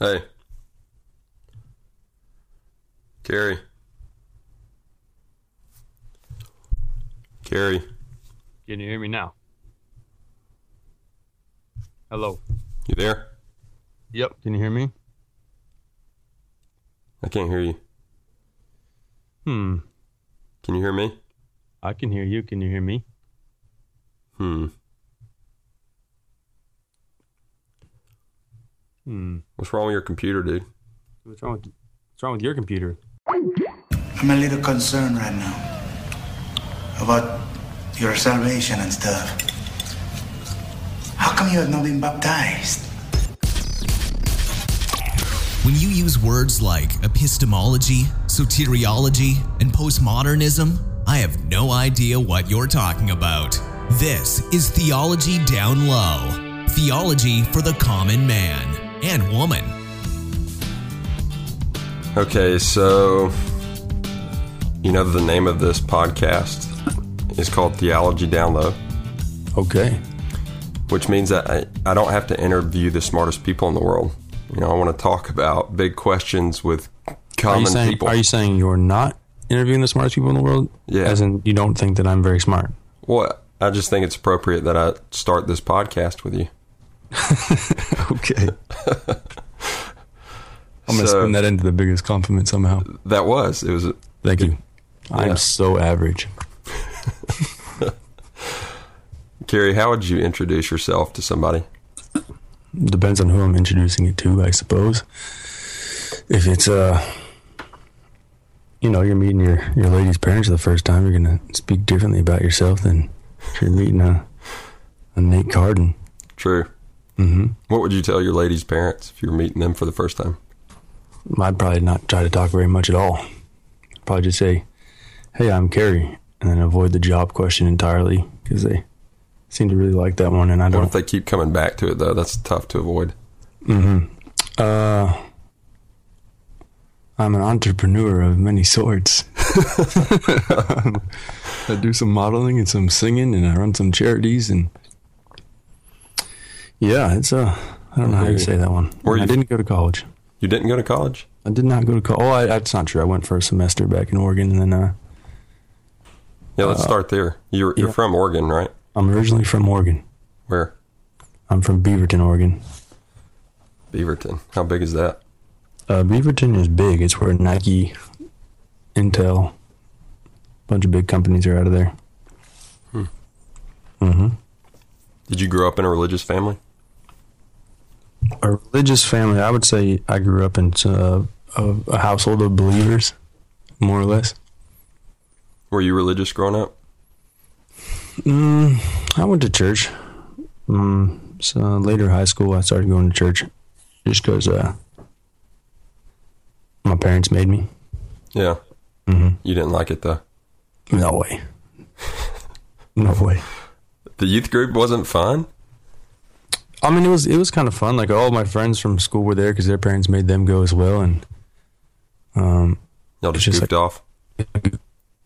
Hey. Carrie. Carrie. Can you hear me now? Hello. You there? Yep. Can you hear me? I can't hear you. Hmm. Can you hear me? I can hear you. Can you hear me? Hmm. Hmm. What's wrong with your computer, dude? What's wrong with What's wrong with your computer? I'm a little concerned right now about your salvation and stuff. How come you have not been baptized? When you use words like epistemology, soteriology, and postmodernism, I have no idea what you're talking about. This is Theology Down Low. Theology for the common man and woman. Okay, so you know the name of this podcast is called Theology Down Low, Okay. which means that I, I don't have to interview the smartest people in the world. You know, I want to talk about big questions with Are common you saying people. Are you saying you're not interviewing the smartest people in the world? Yeah. As in, you don't think that I'm very smart? well, I just think it's appropriate that I start this podcast with you. Okay. I'm gonna So- spin that into the biggest compliment somehow. That was it was Thank you. Yeah. I'm so average. Carrie. How would you introduce yourself to somebody? Depends on who I'm introducing it to, I suppose. If it's uh you know, you're meeting your, your lady's parents for the first time, you're gonna speak differently about yourself than if you're meeting a, a Nate Carden. True. Hmm What would you tell your lady's parents if you were meeting them for the first time? I'd probably not try to talk very much at all. Probably just say, "Hey, I'm Carrie," and then avoid the job question entirely because they seem to really like that one, and I don't. What if they keep coming back to it though? That's tough to avoid. hmm Uh, I'm an entrepreneur of many sorts. I do some modeling and some singing, and I run some charities, and yeah, it's a. I don't know how to say that one. Where I you- didn't go to college. You didn't go to college? I did not go to college. Oh, I, that's not true. I went for a semester back in Oregon, and then uh, Yeah, let's start there. You're you're yeah. from Oregon, right? I'm originally from Oregon. Where? I'm from Beaverton, Oregon. Beaverton. How big is that? Uh, Beaverton is big. It's where Nike, Intel, a bunch of big companies are out of there. Hmm. hmm Did you grow up in a religious family? A religious family. I would say I grew up in uh, a, a household of believers, more or less. Were you religious growing up? Mm, I went to church. Mm, so later high school, I started going to church just because uh, my parents made me. Yeah. hmm You didn't like it though. No way. no way. The youth group wasn't fun. I mean, it was it was kind of fun. Like all my friends from school were there because their parents made them go as well, and um, Y'all just, Just goofed off.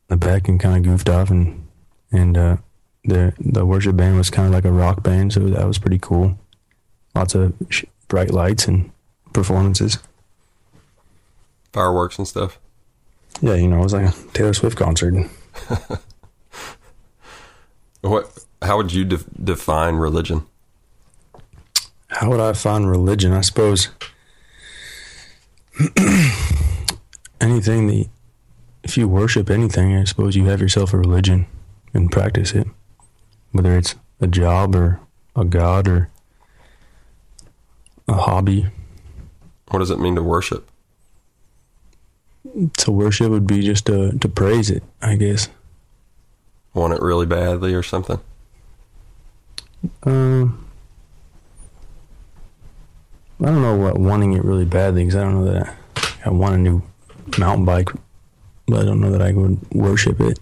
the back and kind of goofed off, and and uh, the the worship band was kind of like a rock band, so that was pretty cool. Lots of sh- bright lights and performances. Fireworks and stuff. Yeah, you know, it was like a Taylor Swift concert. What? How would you def- define religion? How would I find religion? I suppose anything that if you worship anything, I suppose you have yourself a religion and practice it, whether it's a job or a god or a hobby. What does it mean to worship? To worship would be just to to praise it, I guess. Want it really badly or something? Um, I don't know what wanting it really badly because I don't know that I, I want a new mountain bike, but I don't know that I would worship it.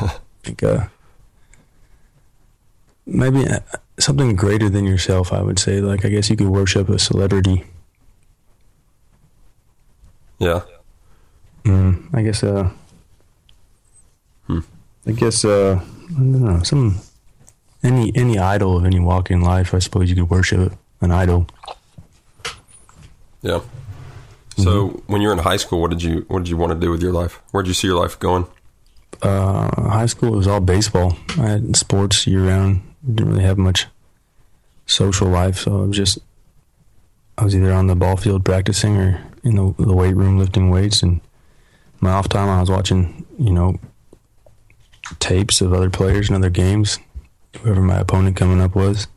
like uh, maybe uh, something greater than yourself. I would say, like I guess you could worship a celebrity. Yeah. Mm, I guess. Uh, Hmm. I guess. Uh, I don't know. Some any any idol of any walk in life. I suppose you could worship an idol. Yeah. So when you were in high school, what did you what did you want to do with your life? Where did you see your life going? Uh, high school was all baseball. I had sports year round. Didn't really have much social life, so I was just I was either on the ball field practicing or in the, the weight room lifting weights. And my off time, I was watching, you know, tapes of other players and other games, whoever my opponent coming up was.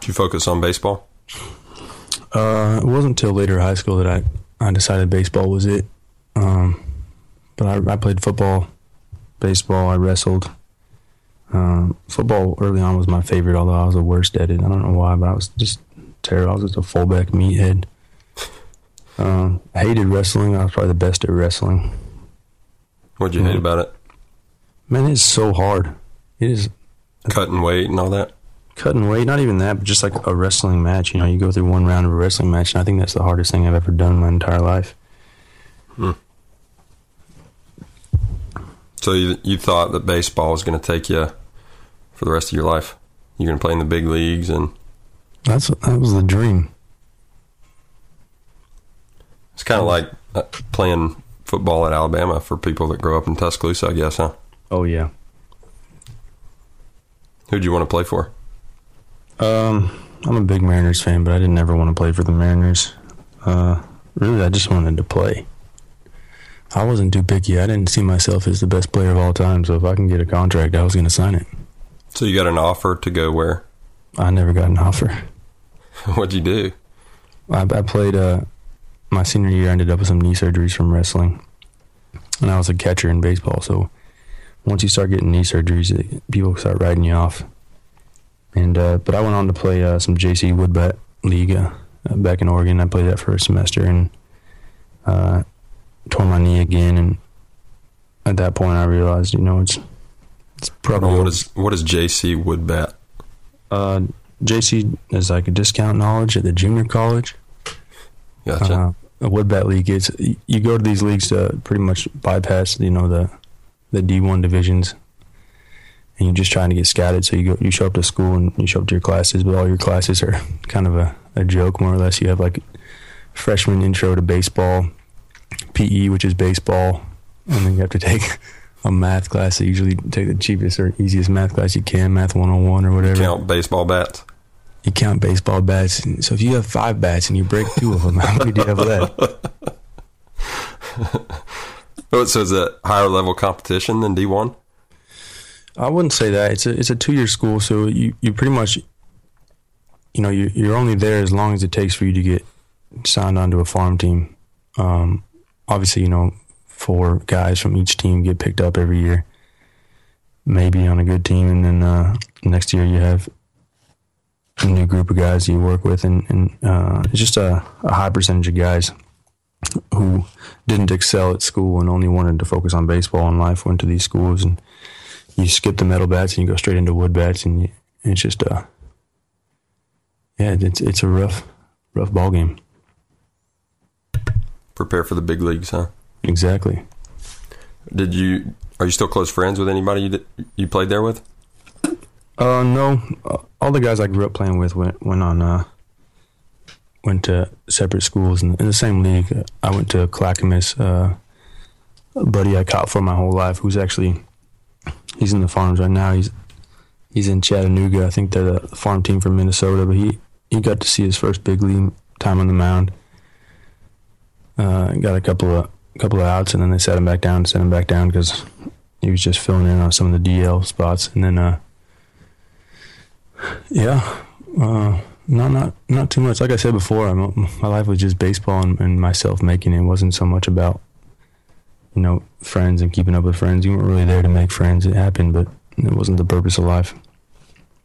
Did you focus on baseball? Uh, it wasn't until later high school that I, I decided baseball was it. Um, but I, I played football, baseball, I wrestled. Um, football early on was my favorite, although I was the worst at it. I don't know why, but I was just terrible. I was just a fullback meathead. Um, I hated wrestling. I was probably the best at wrestling. What'd you hate Mhm. about it? Man, it's so hard. It is Cutting weight and all that. Cutting weight. Not even that, but just like a wrestling match. You know, you go through one round of a wrestling match, and I think that's the hardest thing I've ever done in my entire life. So you you thought that baseball was going to take you for the rest of your life? You're going to play in the big leagues, and That's that was the dream. it's kind of like uh, playing football at Alabama for people that grow up in Tuscaloosa, I guess, huh? Oh yeah. Who'd you want to play for? Um, I'm a big Mariners fan, but I didn't ever want to play for the Mariners. Uh, really, I just wanted to play. I wasn't too picky. I didn't see myself as the best player of all time, so if I can get a contract, I was going to sign it. So you got an offer to go where? I never got an offer. What'd you do? I, I played uh, my senior year. I ended up with some knee surgeries from wrestling, and I was a catcher in baseball. So once you start getting knee surgeries, people start writing you off. And uh, but I went on to play uh, some JC Woodbat League uh, back in Oregon. I played that for a semester and uh, tore my knee again. And at that point, I realized, you know, it's it's probably What is what is JC Woodbat? uh, JC is like a discount knowledge at the junior college. Gotcha. Uh, a woodbat league is you go to these leagues to pretty much bypass you know the the D one divisions, and you're just trying to get scouted. So you go you show up to school and you show up to your classes, but all your classes are kind of a, a joke more or less. You have like freshman intro to baseball, PE which is baseball, and then you have to take a math class. So you usually take the cheapest or easiest math class you can, math 101 or whatever You Count baseball bats. you count baseball bats. So if you have five bats and you break two of them, how many do you have left? Oh, so it's a higher level competition than D one? I wouldn't say that. It's a it's a two year school, so you, you pretty much, you know, you you're only there as long as it takes for you to get signed onto a farm team. Um, obviously, you know, four guys from each team get picked up every year, maybe on a good team, and then uh, next year you have a new group of guys you work with, and, and uh, it's just a, a high percentage of guys who didn't excel at school and only wanted to focus on baseball and life went to these schools and you skip the metal bats and you go straight into wood bats and, you, and it's just uh yeah it's it's a rough rough ball game Prepare for the big leagues, huh? exactly Did you? Are you still close friends with anybody you did, you played there with? uh no uh, all the guys I grew up playing with went went on uh went to separate schools in, in the same league I went to Clackamas uh a buddy I caught for my whole life who's actually he's in the farms right now he's he's in Chattanooga I think they're the farm team from Minnesota but he he got to see his first big league time on the mound uh, got a couple of couple of outs, and then they sat him back down, sent him back down because he was just filling in on some of the DL spots, and then uh, yeah, uh, not not not too much. Like I said before, I'm, my life was just baseball and, and myself making it. It wasn't so much about you know friends and keeping up with friends. You weren't really there to make friends. It happened, but it wasn't the purpose of life.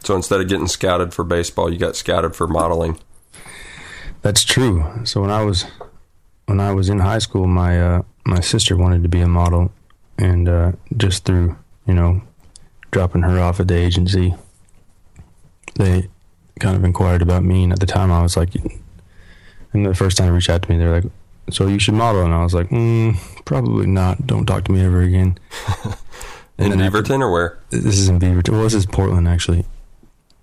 So instead of getting scouted for baseball, you got scouted for modeling. That's true. So when I was when I was in high school, my uh, my sister wanted to be a model, and uh, just through you know dropping her off at the agency, they kind of inquired about me. And at the time, I was like, and the first time they reached out to me, they're like, "So you should model," and I was like, mm, "Probably not. Don't talk to me ever again." In Beaverton or where? this is in Beaverton. Well, this is Portland actually,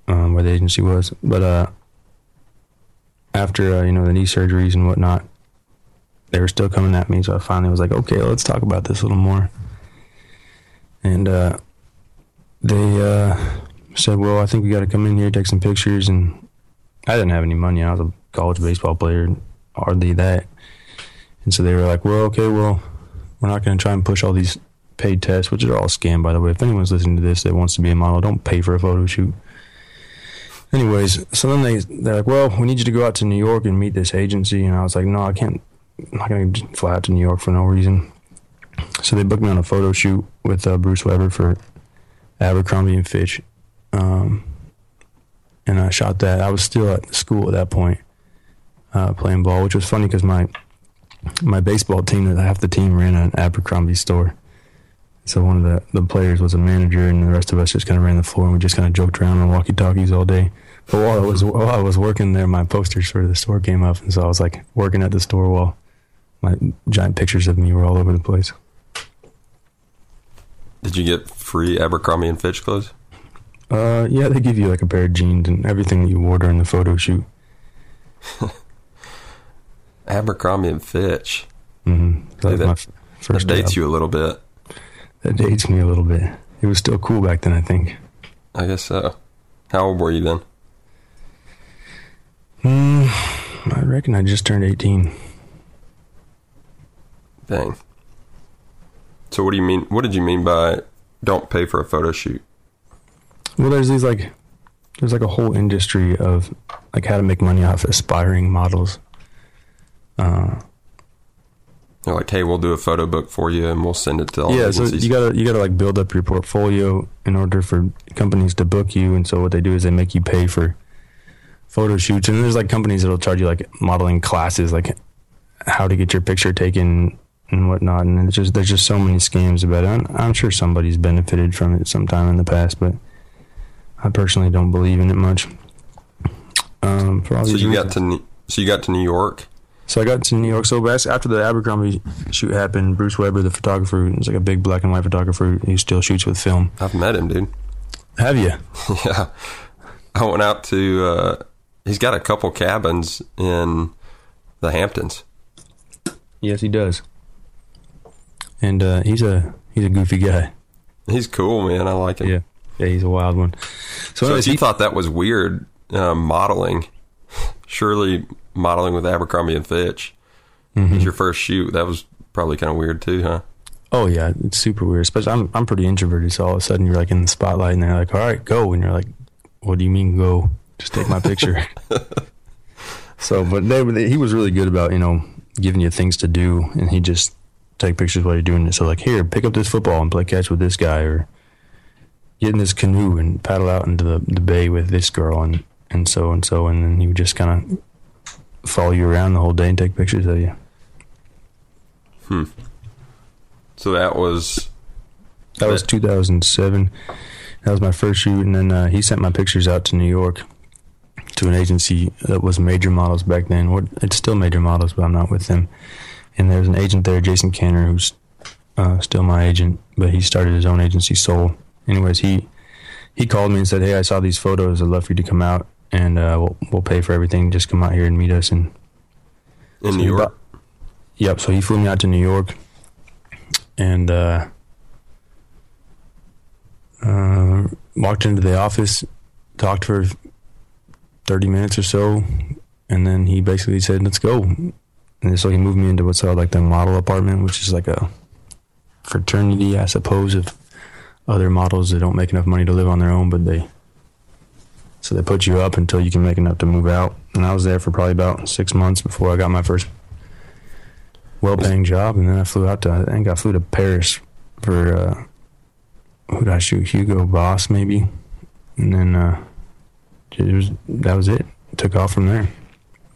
um, where the agency was. But uh, after uh, you know the knee surgeries and whatnot, they were still coming at me. So I finally was like, okay, let's talk about this a little more. And uh, they uh, said, well, I think we got to come in here, take some pictures. And I didn't have any money. I was a college baseball player, hardly that. And so they were like, well, okay, well, we're not going to try and push all these paid tests, which are all scam, by the way. If anyone's listening to this that wants to be a model, don't pay for a photo shoot. Anyways, so then they they're like, well, we need you to go out to New York and meet this agency, and I was like, no, I can't. I'm not gonna fly out to New York for no reason. So they booked me on a photo shoot with uh, Bruce Weber for Abercrombie and Fitch, um, and I shot that. I was still at school at that point, uh, playing ball, which was funny because my my baseball team, half the team ran an Abercrombie store. So one of the, the players was a manager, and the rest of us just kind of ran the floor, and we just kind of joked around on walkie talkies all day. But while I was while I was working there, my posters for the store came up, and so I was like working at the store while my giant pictures of me were all over the place. Did you get free Abercrombie and Fitch clothes? Uh, yeah, they give you like a pair of jeans and everything that you wore during the photo shoot. Abercrombie and Fitch. Mm-hmm. That, that- f- that dates job. you a little bit. That dates me a little bit. It was still cool back then, I think. I guess so. How old were you then? Hmm, I reckon I just turned 18. Dang. So what do you mean? What did you mean by don't pay for a photo shoot? Well, there's these like, there's like a whole industry of like how to make money off aspiring models. Uh, They're like, hey, we'll do a photo book for you, and we'll send it to all yeah, so you gotta you gotta like build up your portfolio in order for companies to book you, and so what they do is they make you pay for photo shoots, and there's like companies that'll charge you like modeling classes, like how to get your picture taken and whatnot, and it's just there's just so many scams about it. I'm, I'm sure somebody's benefited from it sometime in the past, but I personally don't believe in it much. Um, for all so you reasons. got to so you got to New York. So I got to New York. So after the Abercrombie shoot happened, Bruce Weber, the photographer, is like a big black and white photographer. He still shoots with film. I've met him, dude. Have you? yeah, I went out to. Uh, he's got a couple cabins in the Hamptons. Yes, he does. And uh, he's a he's a goofy guy. He's cool, man. I like him. Yeah, yeah, he's a wild one. So, So anyways, if you he- thought that was weird, uh, modeling, surely modeling with Abercrombie and Fitch Mm-hmm. was your first shoot. That was probably kind of weird too, huh? oh yeah, it's super weird. Especially I'm I'm pretty introverted, so all of a sudden you're like in the spotlight, and they're like, "All right, go," and you're like, "What do you mean go? Just take my picture." so, but they, he was really good about you know giving you things to do, and he just take pictures while you're doing it. So like, here, pick up this football and play catch with this guy, or get in this canoe and paddle out into the, the bay with this girl, and and so and so, and then he would just kind of follow you around the whole day and take pictures of you. Hmm. So that was That was 2007. That was my first shoot, and then uh, he sent my pictures out to New York to an agency that was Major Models back then. It's still Major Models, but I'm not with them. And there's an agent there, Jason Kanner, who's uh, still my agent, but he started his own agency, Soul. Anyways, he he called me and said, "Hey, I saw these photos. I'd love for you to come out, and uh, we'll we'll pay for everything. Just come out here and meet us." And in so New York. bu- Yep. So he flew me out to New York, and uh, uh, walked into the office, talked for thirty minutes or so, and then he basically said, "Let's go." And so he moved me into what's called like the model apartment, which is like a fraternity, I suppose, of other models that don't make enough money to live on their own, but they so they put you up until you can make enough to move out. And I was there for probably about six months before I got my first well-paying job, and then I flew out to I think I flew to Paris for uh, who did I shoot? Hugo Boss maybe, and then uh, it was that was it. Took off from there.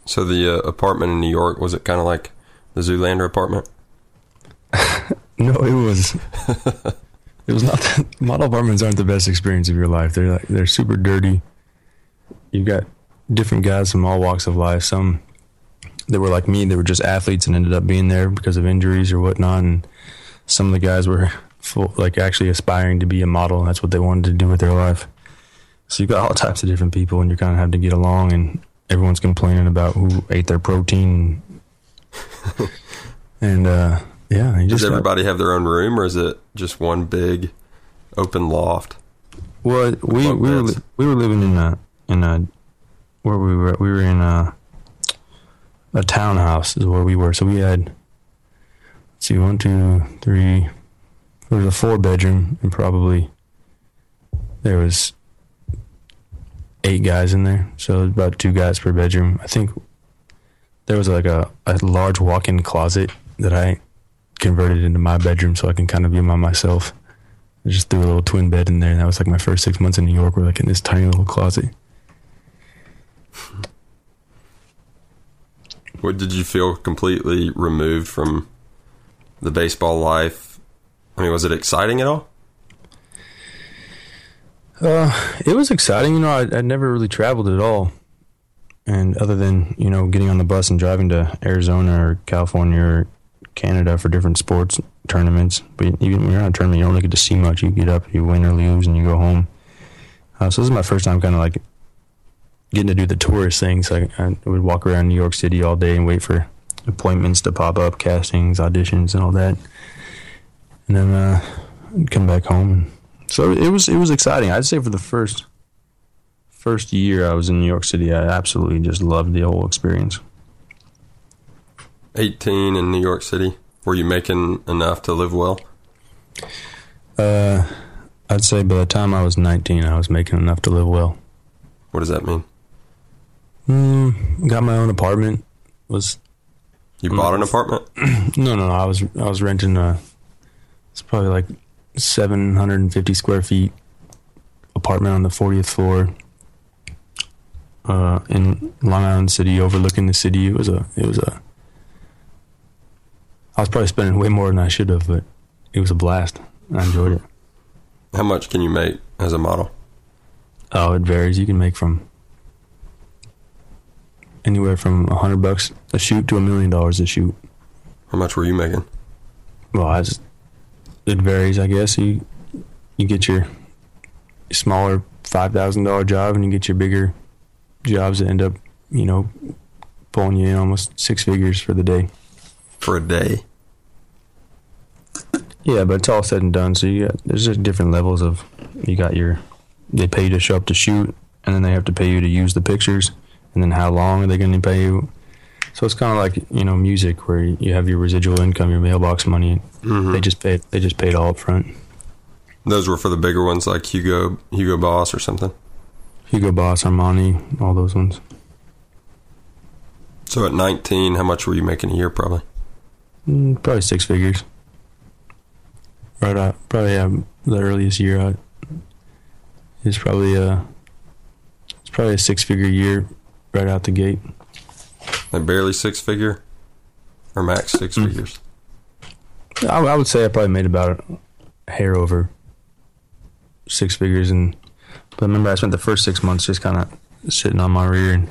So the uh, apartment in New York was it kind of like the Zoolander apartment? No, it was. it was not. The, model apartments aren't the best experience of your life. They're like they're super dirty. You've got different guys from all walks of life. Some that were like me, they were just athletes and ended up being there because of injuries or whatnot. And some of the guys were full, like actually aspiring to be a model. And that's what they wanted to do with their life. So you've got all types of different people, and you're kind of have to get along. And everyone's complaining about who ate their protein. and uh, yeah, you Does just got- everybody have their own room, or is it just one big open loft? Well, we we were beds. li- we were living in a in a where we were we were in a a townhouse is where we were. So we had let's see one two three. There was a four bedroom and probably there was eight guys in there. So about two guys per bedroom. I think there was like a, a large walk-in closet that I converted into my bedroom so I can kind of be by myself. I just threw a little twin bed in there, and that was like my first six months in New York. We're like in this tiny little closet. What did you feel completely removed from the baseball life? I mean, was it exciting at all? Uh, it was exciting. You know, I I never really traveled at all, and other than you know getting on the bus and driving to Arizona or California or Canada for different sports tournaments. But even when you're on a tournament, you don't really get to see much. You get up, you win or lose, and you go home. Uh, so this is my first time kind of like getting to do the tourist things. I, I would walk around New York City all day and wait for appointments to pop up, castings, auditions, and all that. And then uh, I'd come back home. So it was it was exciting. I'd say for the first first year I was in New York City, I absolutely just loved the whole experience. 18 in New York City. Were you making enough to live well? Uh, I'd say by the time I was 19, I was making enough to live well. What does that mean? Mm, got my own apartment. Was You bought an apartment? no, no, no. I was I was renting a. It's probably like 750 square feet apartment on the 40th floor. Uh, in Long Island City, overlooking the city. It was a. It was a. I was probably spending way more than I should have, but it was a blast. I enjoyed it. How much can you make as a model? Oh, it varies. You can make from anywhere from a hundred bucks a shoot to a million dollars a shoot. How much were you making? Well, I just, it varies, I guess. You you get your smaller five thousand dollar job, and you get your bigger jobs that end up, you know, pulling you in almost six figures for the day. For a day? Yeah, but it's all said and done. So you got there's just different levels of you got your they pay you to show up to shoot, and then they have to pay you to use the pictures, and then how long are they going to pay you? So it's kind of like you know music where you have your residual income, your mailbox money. They just pay they just paid all up front. Those were for the bigger ones like Hugo Hugo Boss or something. Hugo Boss, Armani, all those ones. So at 19, how much were you making a year probably? Mm, probably six figures. Right out, probably um, the earliest year out is probably a it's probably a six figure year right out the gate. Like barely six figure? Or max six Mm. figures? I, I would say I probably made about a hair over six figures, and but remember I spent the first six months just kind of sitting on my rear and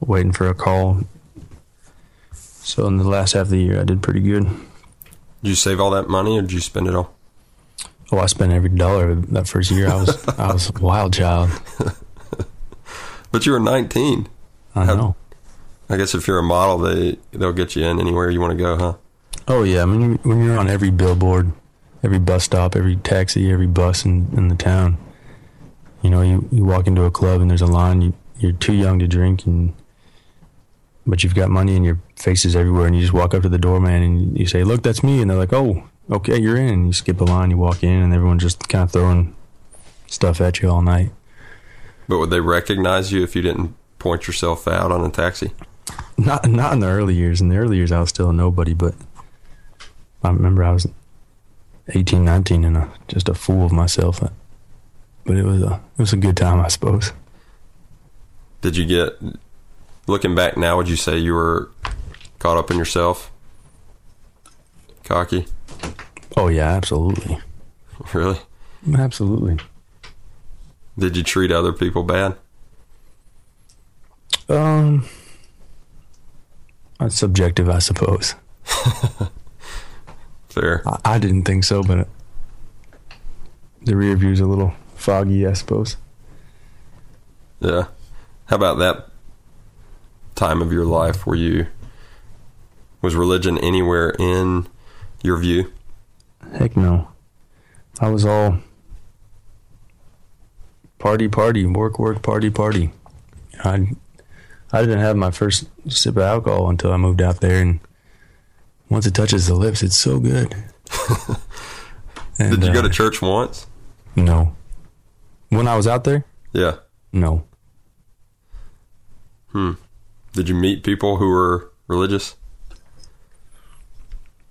waiting for a call. So in the last half of the year, I did pretty good. Did you save all that money or did you spend it all? Oh, I spent every dollar that first year. I was I was a wild child. But you were 19. I know. I guess if you're a model, they they'll get you in anywhere you want to go, huh? Oh yeah, I mean when you're on every billboard, every bus stop, every taxi, every bus in, in the town, you know, you, you walk into a club and there's a line. You, you're too young to drink, and but you've got money and your face is everywhere, and you just walk up to the doorman and you say, "Look, that's me," and they're like, "Oh, okay, you're in." And you skip a line, you walk in, and everyone's just kind of throwing stuff at you all night. But would they recognize you if you didn't point yourself out on a taxi? Not not in the early years. In the early years, I was still a nobody, but I remember I was 18, 19, and a, just a fool of myself. But it was a it was a good time, I suppose. Did you get, looking back now, would you say you were caught up in yourself? Cocky? Oh yeah, absolutely, Really? absolutely. Did you treat other people bad? Um, that's subjective, I suppose. Fair. I, I didn't think so, but the rear view's a little foggy, I suppose. Yeah. How about that time of your life where you was religion anywhere in your view? Heck no. I was all party, party, work, work, party, party. I I didn't have my first sip of alcohol until I moved out there, and once it touches the lips, it's so good. And, Did you go uh, to church once? No. When I was out there, Yeah. no. Hmm. Did you meet people who were religious?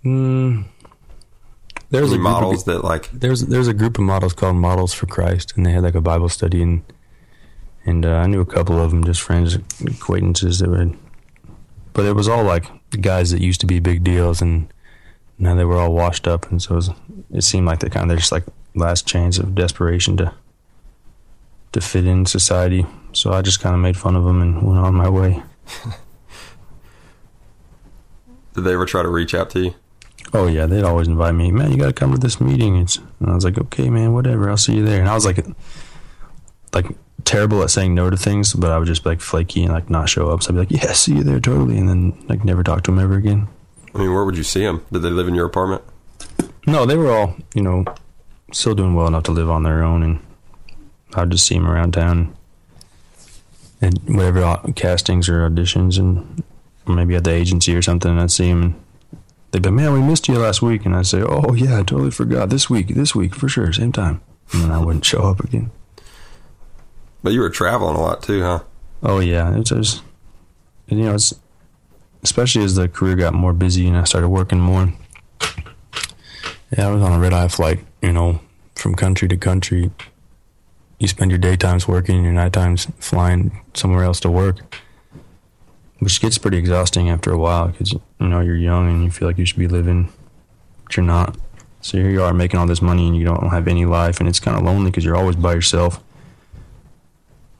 Mm, there's Any a group of- models that like there's there's a group of models called Models for Christ, and they had like a Bible study, and and uh, I knew a couple of them, just friends, acquaintances that would. But it was all like guys that used to be big deals, and now they were all washed up, and so it, was, it seemed like they kind of just like last chance of desperation to to fit in society. So I just kind of made fun of them and went on my way. did they ever try to reach out to you? Oh yeah, they'd always invite me. Man, you got to come to this meeting. It's, and I was like, okay, man, whatever. I'll see you there. And I was like, like terrible at saying no to things, but I would just be like flaky and like not show up. So I'd be like, yeah, see you there, totally, and then like never talk to them ever again. I mean, where would you see them? Did they live in your apartment? No, they were all you know still doing well enough to live on their own, and I'd just see them around town and whatever uh, castings or auditions, and or maybe at the agency or something. And I'd see them. They'd be, man, we missed you last week, and I'd say, oh yeah, I totally forgot. This week, this week for sure, same time. And then I wouldn't show up again. But you were traveling a lot too, huh? Oh yeah, it was. And, you know, it's especially as the career got more busy and I started working more. Yeah, I was on a red eye flight. You know, from country to country. You spend your daytimes working and your night times flying somewhere else to work, which gets pretty exhausting after a while because you know you're young and you feel like you should be living, but you're not. So here you are making all this money and you don't have any life, and it's kind of lonely because you're always by yourself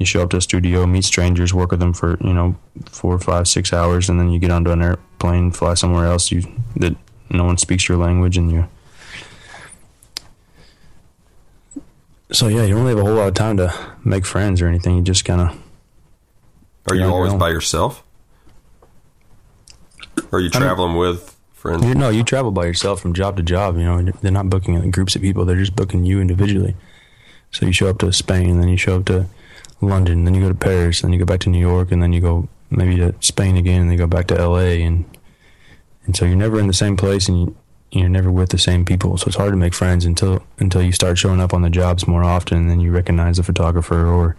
you show up to a studio, meet strangers, work with them for you know four, five, six hours, and then you get onto an airplane, fly somewhere else. You that no one speaks your language, and you. So yeah, you don't really have a whole lot of time to make friends or anything. You just kind of Are you always by yourself? Or are you traveling with friends? you know you travel by yourself from job to job. You know they're not booking groups of people; they're just booking you individually. So you show up to Spain, and then you show up to London, then you go to Paris, then you go back to New York, and then you go maybe to Spain again, and then you go back to L.A. and and so you're never in the same place, and you, you're never with the same people. So it's hard to make friends until until you start showing up on the jobs more often, and then you recognize the photographer, or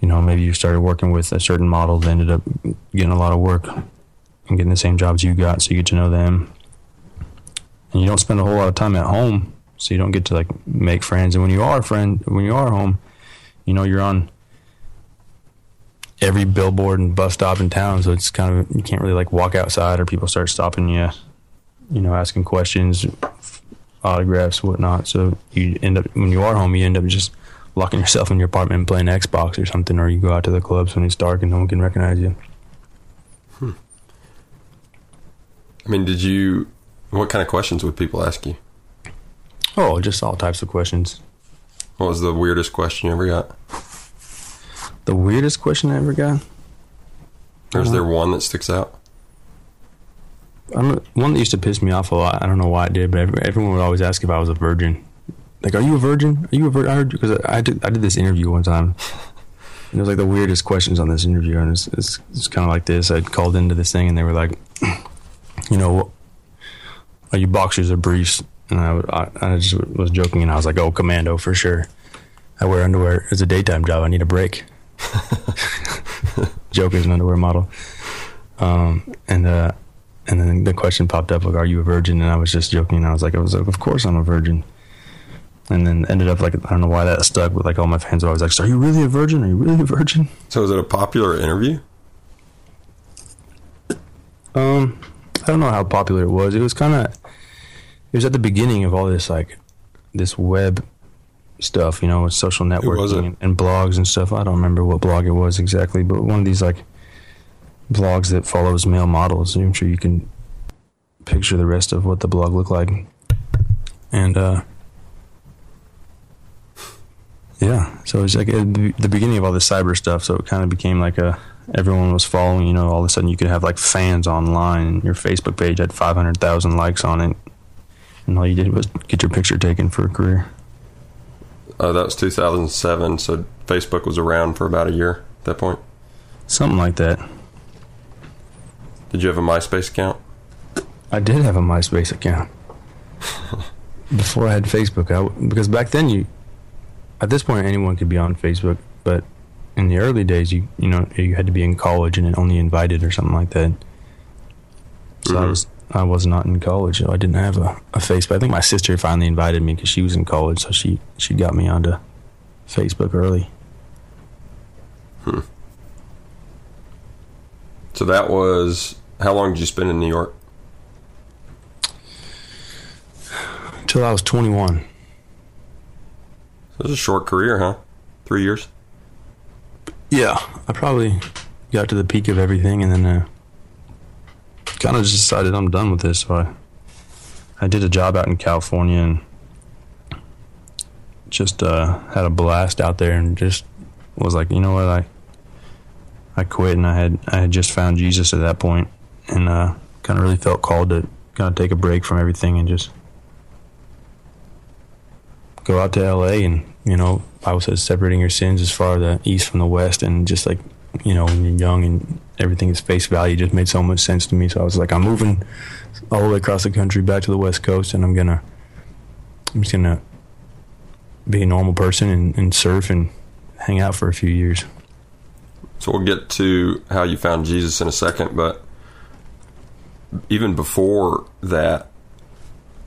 you know maybe you started working with a certain model that ended up getting a lot of work and getting the same jobs you got, so you get to know them. And you don't spend a whole lot of time at home, so you don't get to like make friends. And when you are friend, when you are home, you know you're on every billboard and bus stop in town, so it's kind of you can't really like walk outside or people start stopping you, you know, asking questions, autographs, whatnot. So you end up when you are home, you end up just locking yourself in your apartment and playing Xbox or something, or you go out to the clubs when it's dark and no one can recognize you. I mean, did you? What kind of questions would people ask you? Oh, just all types of questions. What was the weirdest question you ever got? The weirdest question I ever got. Or is Uh-huh. there one that sticks out? I'm, one that used to piss me off a lot. I don't know why it did, but every, everyone would always ask if I was a virgin. Like, are you a virgin? Are you a virgin? I heard because I, I did I did this interview one time. And it was like the weirdest questions on this interview, and it's it's, it's kind of like this. I called into this thing, and they were like, you know, are you boxers or briefs? And I, I, I just was joking, and I was like, oh, commando for sure. I wear underwear. It's a daytime job. I need a break. Joke is an underwear model. Um, and uh, and then the question popped up like, "Are you a virgin?" And I was just joking. And I was like, "I was like, of course I'm a virgin." And then ended up like I don't know why that stuck, with like all my fans were always like, "So "Are you really a virgin? Are you really a virgin?" So is it a popular interview? Um, don't know how popular it was. It was kind of, it was at the beginning of all this like, this web stuff, you know, with social networking and, and blogs and stuff. I don't remember what blog it was exactly, but one of these like blogs that follows male models. I'm sure you can picture the rest of what the blog looked like. And uh, yeah, so it was like at the the beginning of all this cyber stuff. So it kind of became like a everyone was following. You know, all of a sudden you could have like fans online, and your Facebook page had five hundred thousand likes on it, and all you did was get your picture taken for a career. Oh, that was 2007, so Facebook was around for about a year at that point. Something like that. Did you have a MySpace account? I did have a MySpace account before I had Facebook. I, because back then, you at this point anyone could be on Facebook, but in the early days, you you know you had to be in college and it only invited or something like that. So I Mhm. was I was not in college, so I didn't have a, a Facebook. I think my sister finally invited me because she was in college, so she she got me onto Facebook early. Hmm. So that was how long did you spend in New York? Until I was 21. It was a short career, huh? Three years. Yeah, I probably got to the peak of everything, and then uh, kind of just decided I'm done with this. So I, I did a job out in California and just uh, had a blast out there, and just was like, you know what, I I quit, and I had I had just found Jesus at that point, and uh, kind of really felt called to kind of take a break from everything and just go out to LA and you know Bible says separating your sins as far as the east from the west and just like you know when you're young and everything is face value just made so much sense to me so I was like I'm moving all the way across the country back to the west coast and I'm gonna I'm just gonna be a normal person and, and surf and hang out for a few years So we'll get to how you found Jesus in a second, but even before that,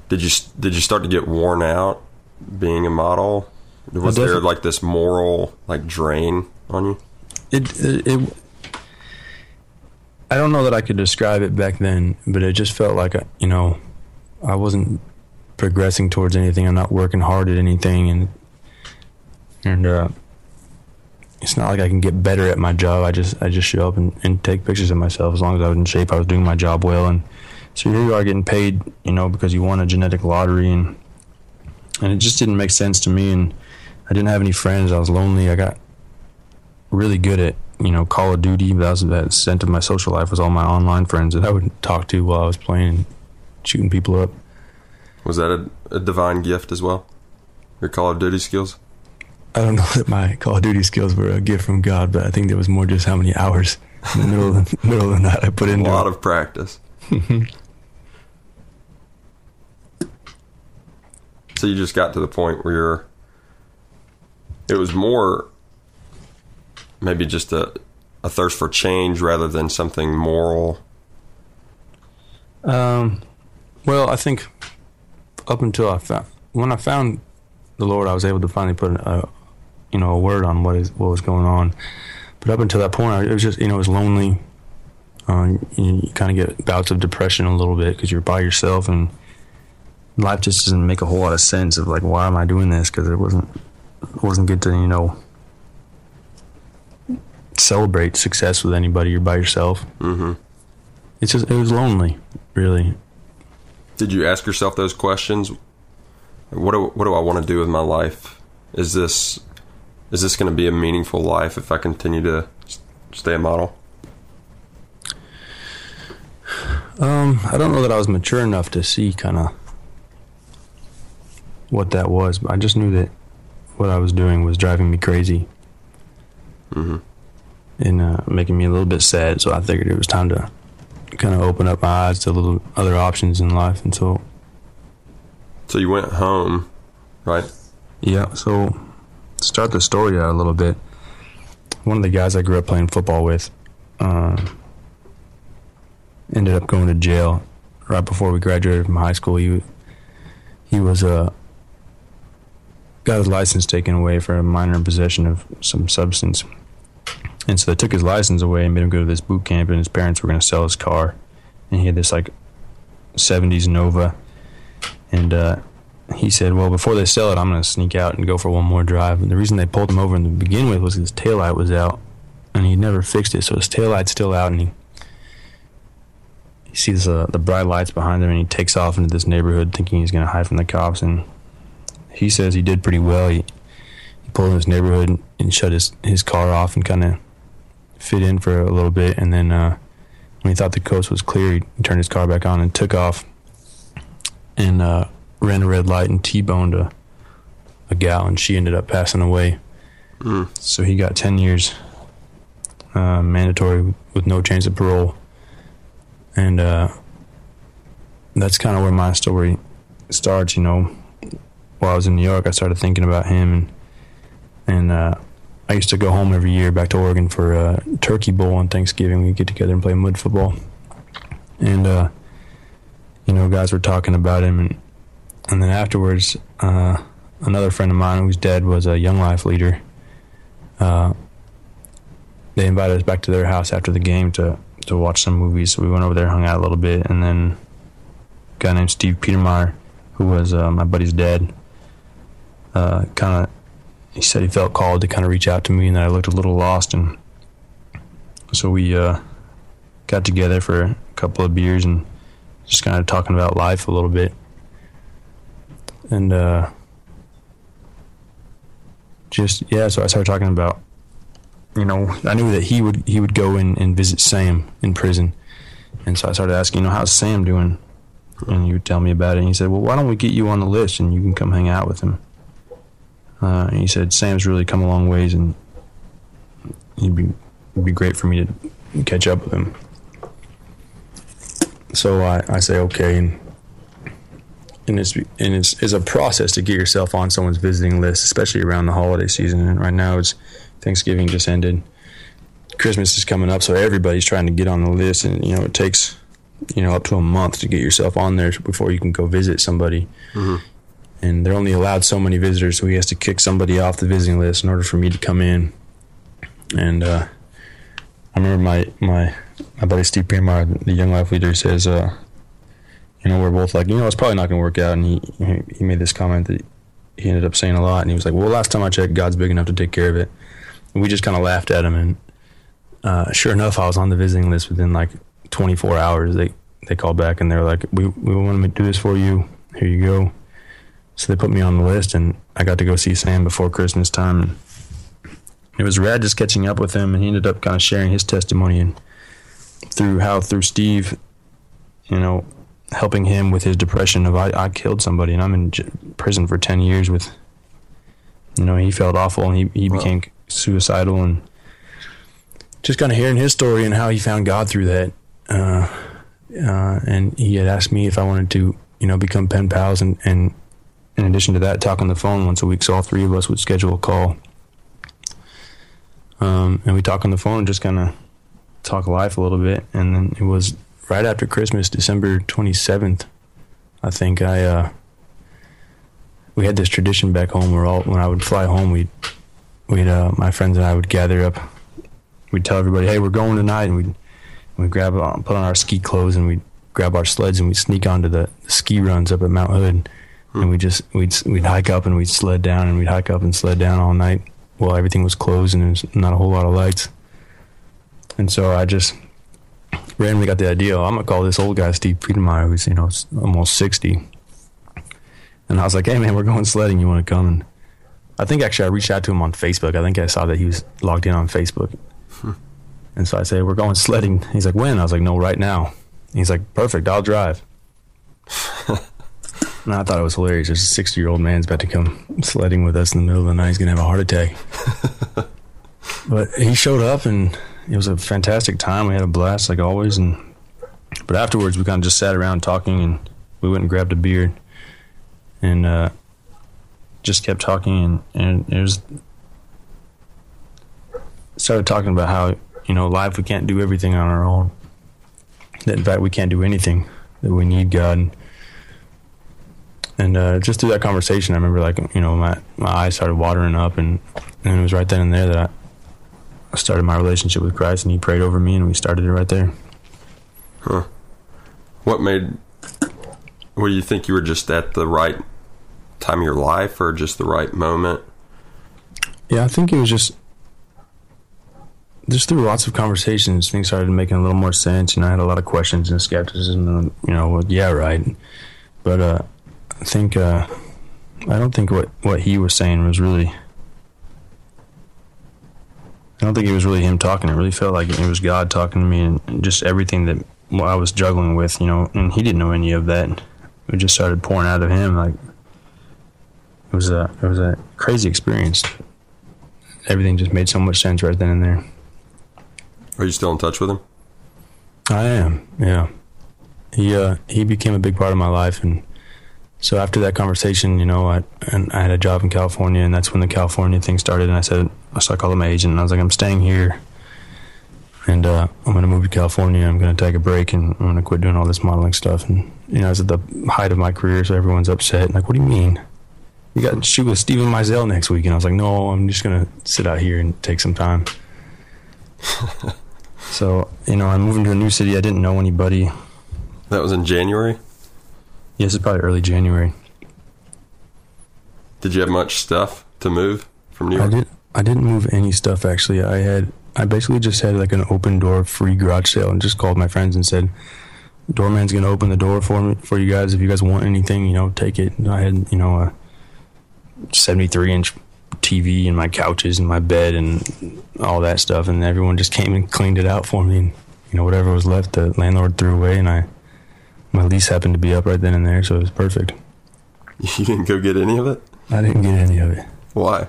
did you did you start to get worn out being a model? Was there like this moral like drain on you? it, it, it I don't know that I could describe it back then, but it just felt like I- you know I wasn't progressing towards anything. I'm not working hard at anything, and and uh, it's not like I can get better at my job. I just I just show up and, and take pictures of myself. As long as I was in shape, I was doing my job well, and so here you are getting paid, you know, because you won a genetic lottery, and and it just didn't make sense to me, and I didn't have any friends. I was lonely. I got really good at you know Call of Duty. That was the extent of my social life was all my online friends that I would talk to while I was playing and shooting people up. Was that a, a divine gift as well? Your Call of Duty skills? I don't know that my Call of Duty skills were a gift from God, but I think there was more just how many hours in the middle of the, middle of the night I put in. A lot it. of practice. so you just got to the point where you're. It was more maybe just a, a thirst for change rather than something moral. Um, well, I think up until I found when I found the Lord, I was able to finally put a you know a word on what is what was going on. But up until that point, it was just you know it was lonely. Uh, you, you kind of get bouts of depression a little bit because you're by yourself and life just doesn't make a whole lot of sense of like why am I doing this because it wasn't it wasn't good to you know celebrate success with anybody. You're by yourself. hmm It's just it was lonely, really. Did you ask yourself those questions? What do, what do I want to do with my life? Is this is this going to be a meaningful life if I continue to stay a model? Um, I don't know that I was mature enough to see kind of what that was, but I just knew that what I was doing was driving me crazy hmm and uh, making me a little bit sad. So I figured it was time to kind of open up my eyes to little other options in life. And so, So you went home, right? yeah. So start the story out a little bit. One of the guys I grew up playing football with uh, ended up going to jail right before we graduated from high school. He he was uh, got his license taken away for a minor in possession of some substance, and so they took his license away and made him go to this boot camp. And his parents were going to sell his car, and he had this like '70s Nova, and uh, he said, "Well, before they sell it, I'm going to sneak out and go for one more drive." And the reason they pulled him over in the begin with was his taillight was out, and he never fixed it, so his taillight's still out, and he he sees uh, the bright lights behind him, and he takes off into this neighborhood, thinking he's going to hide from the cops. And he says he did pretty well. He, he pulled in his neighborhood and, and shut his his car off, and kind of fit in for a little bit, and then uh, when he thought the coast was clear, he turned his car back on and took off, and uh, ran a red light and t-boned a, a gal, and she ended up passing away. So he got ten years uh, mandatory with no chance of parole, and uh, that's kind of where my story starts. You know, while I was in New York, I started thinking about him, and and uh, I used to go home every year back to Oregon for Turkey Bowl on Thanksgiving. We'd get together and play mud football, and uh, you know, guys were talking about him, and and then afterwards, uh, another friend of mine who's dead was a Young Life leader. Uh, they invited us back to their house after the game to to watch some movies. So we went over there, hung out a little bit, and then a guy named Steve Petermeyer, who was uh, my buddy's dad, uh, kind of he said he felt called to kind of reach out to me, and that I looked a little lost, and so we uh, got together for a couple of beers and just kind of talking about life a little bit, and uh, just yeah. So I started talking about you know, I knew that he would he would go in and visit Sam in prison, and so I started asking, you know, how's Sam doing? And he would tell me about it. And he said, well, why don't we get you on the list and you can come hang out with him? Uh, and he said, Sam's really come a long ways, and he'd be it'd be great for me to catch up with him. So I, I say okay, and and it's and it's, it's a process to get yourself on someone's visiting list, especially around the holiday season. And right now, it's Thanksgiving just ended. Christmas is coming up, so everybody's trying to get on the list, and you know it takes you know up to a month to get yourself on there before you can go visit somebody. And they're only allowed so many visitors, so he has to kick somebody off the visiting list in order for me to come in. And uh, I remember my my my buddy Steve Premar, the young life leader, says, uh, you know, we're both like, you know, it's probably not going to work out, and he he- made this comment that he ended up saying a lot, and he was like, well, last time I checked, God's big enough to take care of it. And we just kind of laughed at him, and uh, sure enough, I was on the visiting list within like 24 hours. They they called back and they were like, "We we want to do this for you. Here you go." So they put me on the list, and I got to go see Sam before Christmas time. And it was rad just catching up with him, and he ended up kind of sharing his testimony and through how through Steve, you know, helping him with his depression of I, I killed somebody and I'm in j- prison for 10 years with you know he felt awful and he, he Wow. became suicidal and just kind of hearing his story and how he found God through that uh, uh, and he had asked me if I wanted to you know become pen pals and, and in addition to that talk on the phone once a week so all three of us would schedule a call um, and we talk on the phone just kind of talk life a little bit and then it was right after Christmas, December 27th, I think I uh we had this tradition back home where all when I would fly home, we'd we'd uh my friends and I would gather up. We'd tell everybody, "Hey, we're going tonight." And we'd we'd grab on, put on our ski clothes and we'd grab our sleds and we'd sneak onto the, the ski runs up at Mount Hood. And we just we'd we'd hike up and we'd sled down and we'd hike up and sled down all night while everything was closed and there's not a whole lot of lights. And so I just randomly got the idea. Oh, I'm gonna call this old guy Steve Friedemeyer, who's you know almost sixty. And I was like, "Hey man, we're going sledding. You want to come?" And I think actually I reached out to him on Facebook. I think I saw that he was logged in on Facebook. Hmm. And so I said, "We're going sledding." He's like, "When?" I was like, "No, right now." He's like, "Perfect. I'll drive." and I thought it was hilarious. There's a sixty year old man's about to come sledding with us in the middle of the night. He's gonna have a heart attack. but he showed up and it was a fantastic time. We had a blast like always, and but afterwards we kind of just sat around talking, and we went and grabbed a beer, and uh, just kept talking, and and it was started talking about how you know life we can't do everything on our own. That in fact we can't do anything. That we need God. And, and uh, just through that conversation, I remember like you know my my eyes started watering up, and and it was right then and there that I, started my relationship with Christ, and He prayed over me, and we started it right there. Huh? What made? What do you think you were just at the right time of your life, or just the right moment? Yeah, I think it was just just through lots of conversations, things started making a little more sense. You know, I had a lot of questions and skepticism. And, you know, well, yeah, right. But uh, think uh, I don't think what what he was saying was really. I don't think it was really him talking. It really felt like it was God talking to me, and just everything that I was juggling with, you know. And he didn't know any of that. It just started pouring out of him. Like it was a it was a crazy experience. Everything just made so much sense right then and there. Are you still in touch with him? I am, yeah. He uh, he became a big part of my life, and so after that conversation, you know, I and I had a job in California, and that's when the California thing started. And I said, so I called my agent, and I was like, I'm staying here, and uh, I'm gonna move to California. I'm gonna take a break, and I'm gonna quit doing all this modeling stuff. And you know, I was at the height of my career, so everyone's upset. Like, what do you mean? You got to shoot with Steven Meisel next week, and I was like, no, I'm just gonna sit out here and take some time. so you know, I'm moving to a new city. I didn't know anybody. That was in January. Yes, it's probably early January. Did you have much stuff to move from New I York? did. I didn't move any stuff actually. I had. I basically just had like an open door free garage sale and just called my friends and said, "Doorman's gonna open the door for me for you guys. If you guys want anything, you know, take it." And I had you know a 73 inch TV and my couches and my bed and all that stuff, and everyone just came and cleaned it out for me. And you know whatever was left, the landlord threw away, and I my lease happened to be up right then and there, so it was perfect. You didn't go get any of it? I didn't get any of it. Why?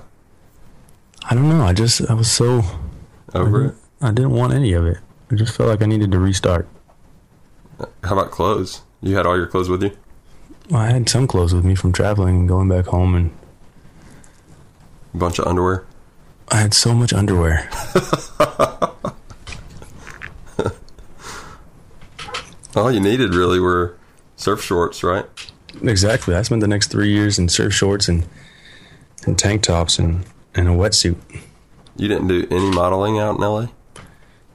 I don't know. I just I was so Over it? I didn't want any of it. I just felt like I needed to restart. How about clothes? You had all your clothes with you? Well, I had some clothes with me from traveling and going back home, and A bunch of underwear? I had so much underwear. All you needed really were surf shorts, right? exactly. I spent the next three years in surf shorts and and tank tops and and a wetsuit. You didn't do any modeling out in LA?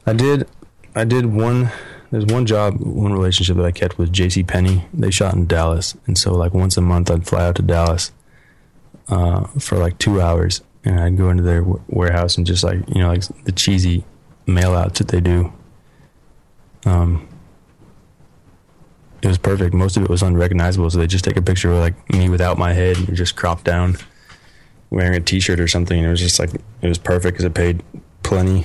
I did. I did one. There's one job, one relationship that I kept with J.C. Penney. They shot in Dallas, and so like once a month I'd fly out to Dallas uh, for like two hours, and I'd go into their w- warehouse and just like you know like the cheesy mail outs that they do. Um, it was perfect. Most of it was unrecognizable, so they just take a picture of like me without my head and just cropped down, wearing a T-shirt or something. And it was just like it was perfect because it paid plenty.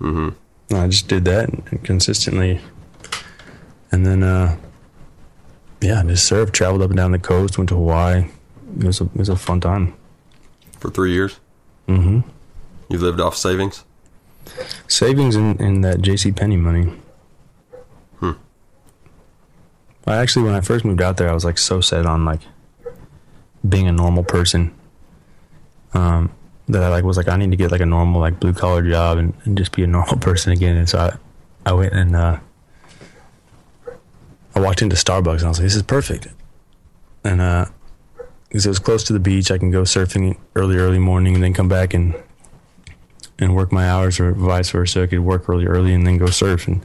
Mm-hmm. And I just did that consistently. And then, uh, yeah, I just served, traveled up and down the coast, went to Hawaii. It was a, it was a fun time. For three years? Mm-hmm. You lived off savings? Savings in, in that J.C. Penney money. I actually, when I first moved out there, I was like so set on like being a normal person. Um, that I like was like I need to get like a normal like blue collar job and, and just be a normal person again. And so I, I went and uh, I walked into Starbucks and I was like, this is perfect. And uh, because it was close to the beach, I can go surfing early, early morning and then come back and and work my hours or vice versa. I could work really early and then go surf. And,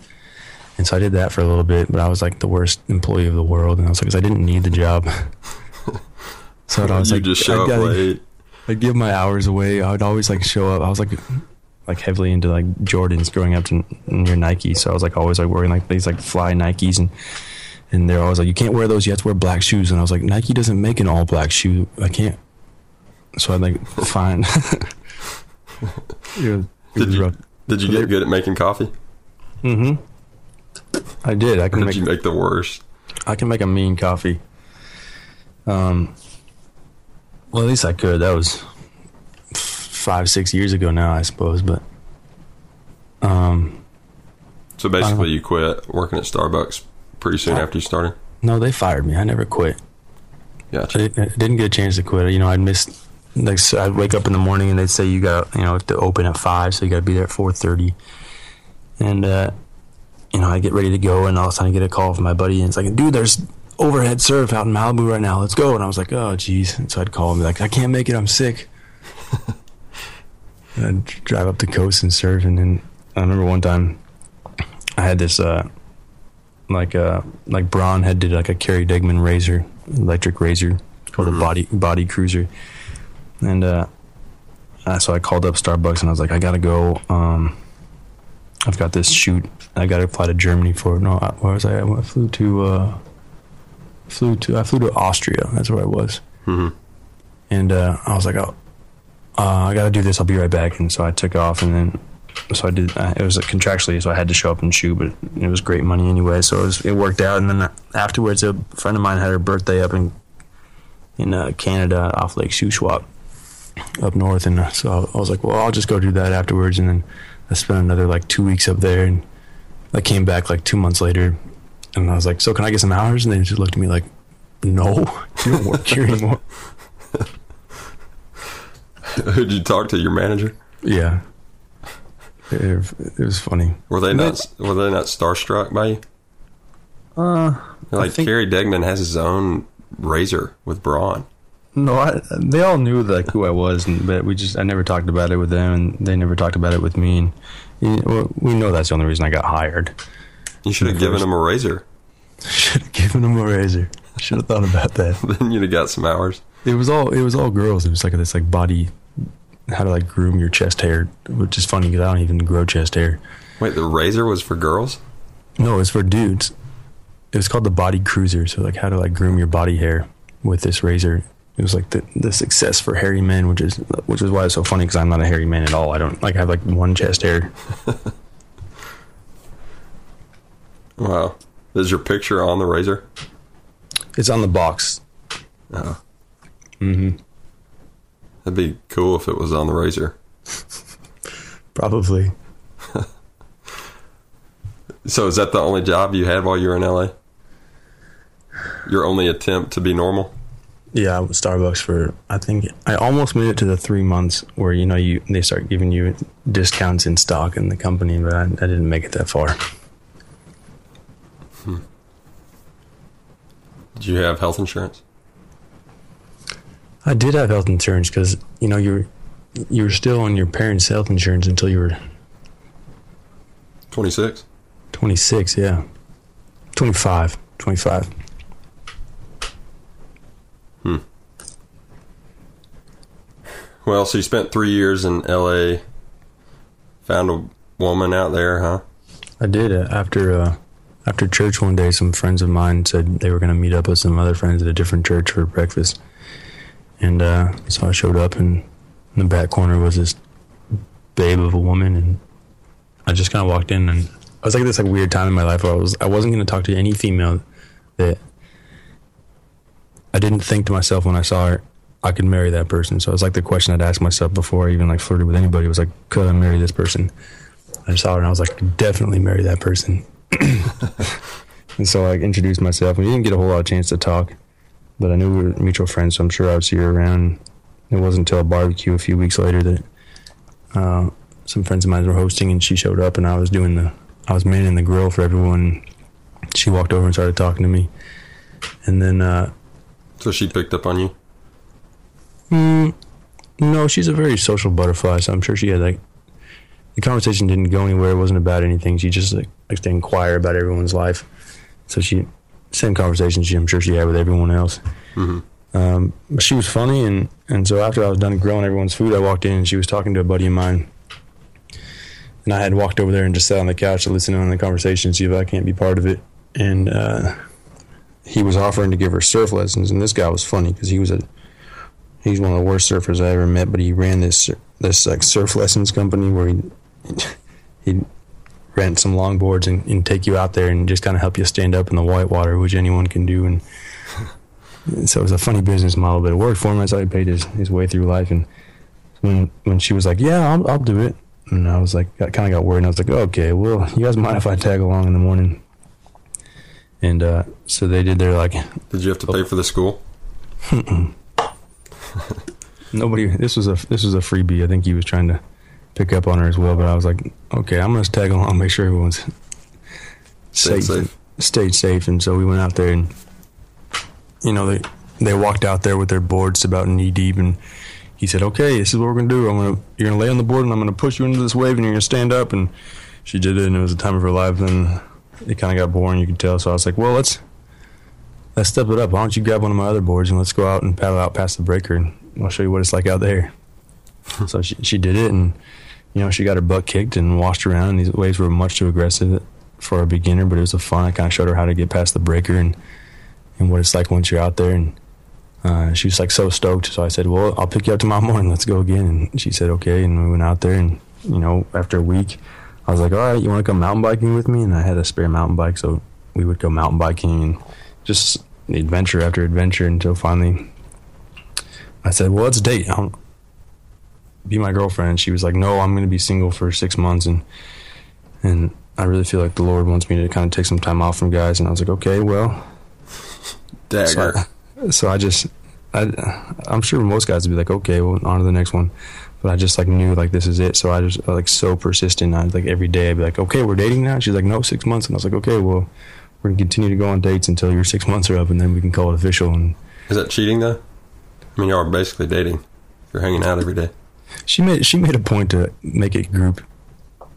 and so I did that for a little bit, but I was like the worst employee of the world. And I was like, I didn't need the job. so I was you like, just show I up late. I'd give my hours away. I would always like show up. I was like, like heavily into like Jordans growing up to near Nike. So I was like always like wearing like these like fly Nikes and and they're always like, you can't wear those. You have to wear black shoes. And I was like, Nike doesn't make an all black shoe. I can't. So I'd like fine. it was, it Did you, rough. did you get good at making coffee? Mm-hmm. I did. I can make make the worst? I can make a mean coffee. Um, well, at least I could. That was five, six years ago now, I suppose. But um, So basically, you quit working at Starbucks pretty soon Uh, after you started? no, they fired me. I never quit. Yeah, Gotcha. didn't, I didn't get a chance to quit. You know, I'd miss. Like, so I'd wake up in the morning and they'd say you got, you know, to open at five, so you got to be there at four thirty. And uh, you know, I get ready to go, and all of a sudden I get a call from my buddy, and it's like, dude, there's overhead surf out in Malibu right now. Let's go. And I was like, oh, geez. And so I'd call him, like, I can't make it. I'm sick. and I'd drive up the coast and surf. And then I remember one time I had this, uh, like, uh, like Braun had did like a Kerry Degman razor, electric razor, called a body Bodycruzer. And uh, uh, so I called up Starbucks and I was like, I gotta go. Um, I've got this shoot. I got to fly to Germany for. No, I- where was I? I flew to. Uh, flew to. I flew to Austria. That's where I was. hmm And uh, I was like, oh, uh, I got to do this. I'll be right back. And so I took off, and then so I did. Uh, it was contractually, so I had to show up and shoot, but it was great money anyway. So it, was, it worked out. And then afterwards, a friend of mine had her birthday up in in uh, Canada off Lake Shuswap up north, and so I was like, well, I'll just go do that afterwards. And then I spent another like two weeks up there, and I came back like two months later, and I was like, so can I get some hours? And they just looked at me like, no, you don't work here anymore. Who'd you talk to? Your manager? Yeah. It, it was funny. Were they not? Were they not starstruck by you? Uh, Like think- Kerry Degman has his own razor with Braun. no, I, they all knew like who I was, and, but we just I never talked about it with them, and they never talked about it with me. And you know, we know that's the only reason I got hired. You should have given him a razor. Should have given him a razor. I Should have thought about that. then you'd have got some hours. It was all it was all girls. It was like this like body, how to like groom your chest hair, which is funny because I don't even grow chest hair. Wait, the razor was for girls? No, it's for dudes. It was called the Bodycruzer. So like how to like groom your body hair with this razor. It was like the, the success for hairy men, which is which is why it's so funny because I'm not a hairy man at all. I don't like I have like one chest hair. Wow. Is your picture on the razor? It's on the box. Oh. Mm-hmm. That'd be cool if it was on the razor. Probably. So is that the only job you had while you were in LA? Your only attempt to be normal? Yeah, Starbucks for I think I almost made it to the three months where you know you they start giving you discounts in stock in the company, but I, I didn't make it that far. Hmm. Did you have health insurance? I did have health insurance because you know you're you were still on your parents' health insurance until you were 26? 26. Yeah, 25. 25. Well, so you spent three years in LA, found a woman out there, huh? I did uh, after uh, after church one day. Some friends of mine said they were going to meet up with some other friends at a different church for breakfast, and uh, so I showed up, and in the back corner was this babe of a woman, and I just kind of walked in, and I was like this like weird time in my life where I was I wasn't going to talk to any female that I didn't think to myself when I saw her I could marry that person. So it was like the question I'd ask myself before I even like flirted with anybody was like, could I marry this person? I saw her and I was like, definitely marry that person. and so I like, introduced myself. We didn't get a whole lot of chance to talk, but I knew we were mutual friends, so I'm sure I would see her around. It wasn't until a barbecue a few weeks later that uh, some friends of mine were hosting, and she showed up, and I was doing the, I was manning the grill for everyone. She walked over and started talking to me, and then uh, So she picked up on you? Mm, no, she's a very social butterfly, so I'm sure she had like the conversation didn't go anywhere. It wasn't about anything. She just like likes to inquire about everyone's life. So she same conversation she I'm sure she had with everyone else. Um, she was funny, and and so after I was done grilling everyone's food, I walked in and she was talking to a buddy of mine. And I had walked over there and just sat on the couch to listen in on the conversation, see if I can't be part of it. And uh, he was offering to give her surf lessons, and this guy was funny because he was a he's one of the worst surfers I ever met, but he ran this this like surf lessons company where he he'd rent some longboards and, and take you out there and just kind of help you stand up in the white water, which anyone can do. And, and so it was a funny business model, but it worked for him. That's how he paid his, his way through life. And when when she was like, "Yeah, I'll, I'll do it," and I was like, I kind of got worried. And I was like, "Okay, well, you guys mind if I tag along in the morning?" And uh, so they did their like Did you have to pay for the school? Nobody this was a this was a freebie. I think he was trying to pick up on her as well but i was like okay i'm gonna tag along make sure everyone's Stayed safe, safe. stayed safe and so we went out there and you know they they walked out there with their boards about knee deep and he said okay this is what we're gonna do. I'm gonna you're gonna lay on the board and i'm gonna push you into this wave and you're gonna stand up and she did it and it was the time of her life and it kind of got boring you could tell. So i was like well let's let's step it up. Why don't you grab one of my other boards and let's go out and paddle out past the breaker and i'll show you what it's like out there. So she, she did it and you know she got her butt kicked and washed around and these waves were much too aggressive for a beginner but it was a fun i kind of showed her how to get past the breaker and and what it's like once you're out there and uh, she was like so stoked. So i said well i'll pick you up tomorrow morning. Let's go again. And she said okay. And we went out there and you know, after a week, I was like, all right, you want to come mountain biking with me? And I had a spare mountain bike, so we would go mountain biking and just adventure after adventure until finally I said, well, let's date. I'll be my girlfriend. And she was like, no, I'm going to be single for six months. And, and I really feel like the Lord wants me to kind of take some time off from guys. And I was like, okay, well, Dagger. so I, so I just, I, I'm sure most guys would be like, okay, well, on to the next one. But I just like knew like this is it. So I just like so persistent. I like every day I'd be like, okay, we're dating now. She's like, no, six months. And I was like, okay, well, we're gonna continue to go on dates until your six months are up, and then we can call it official. And Is that cheating though? I mean, you are basically dating. You're hanging out every day. she made she made a point to make it group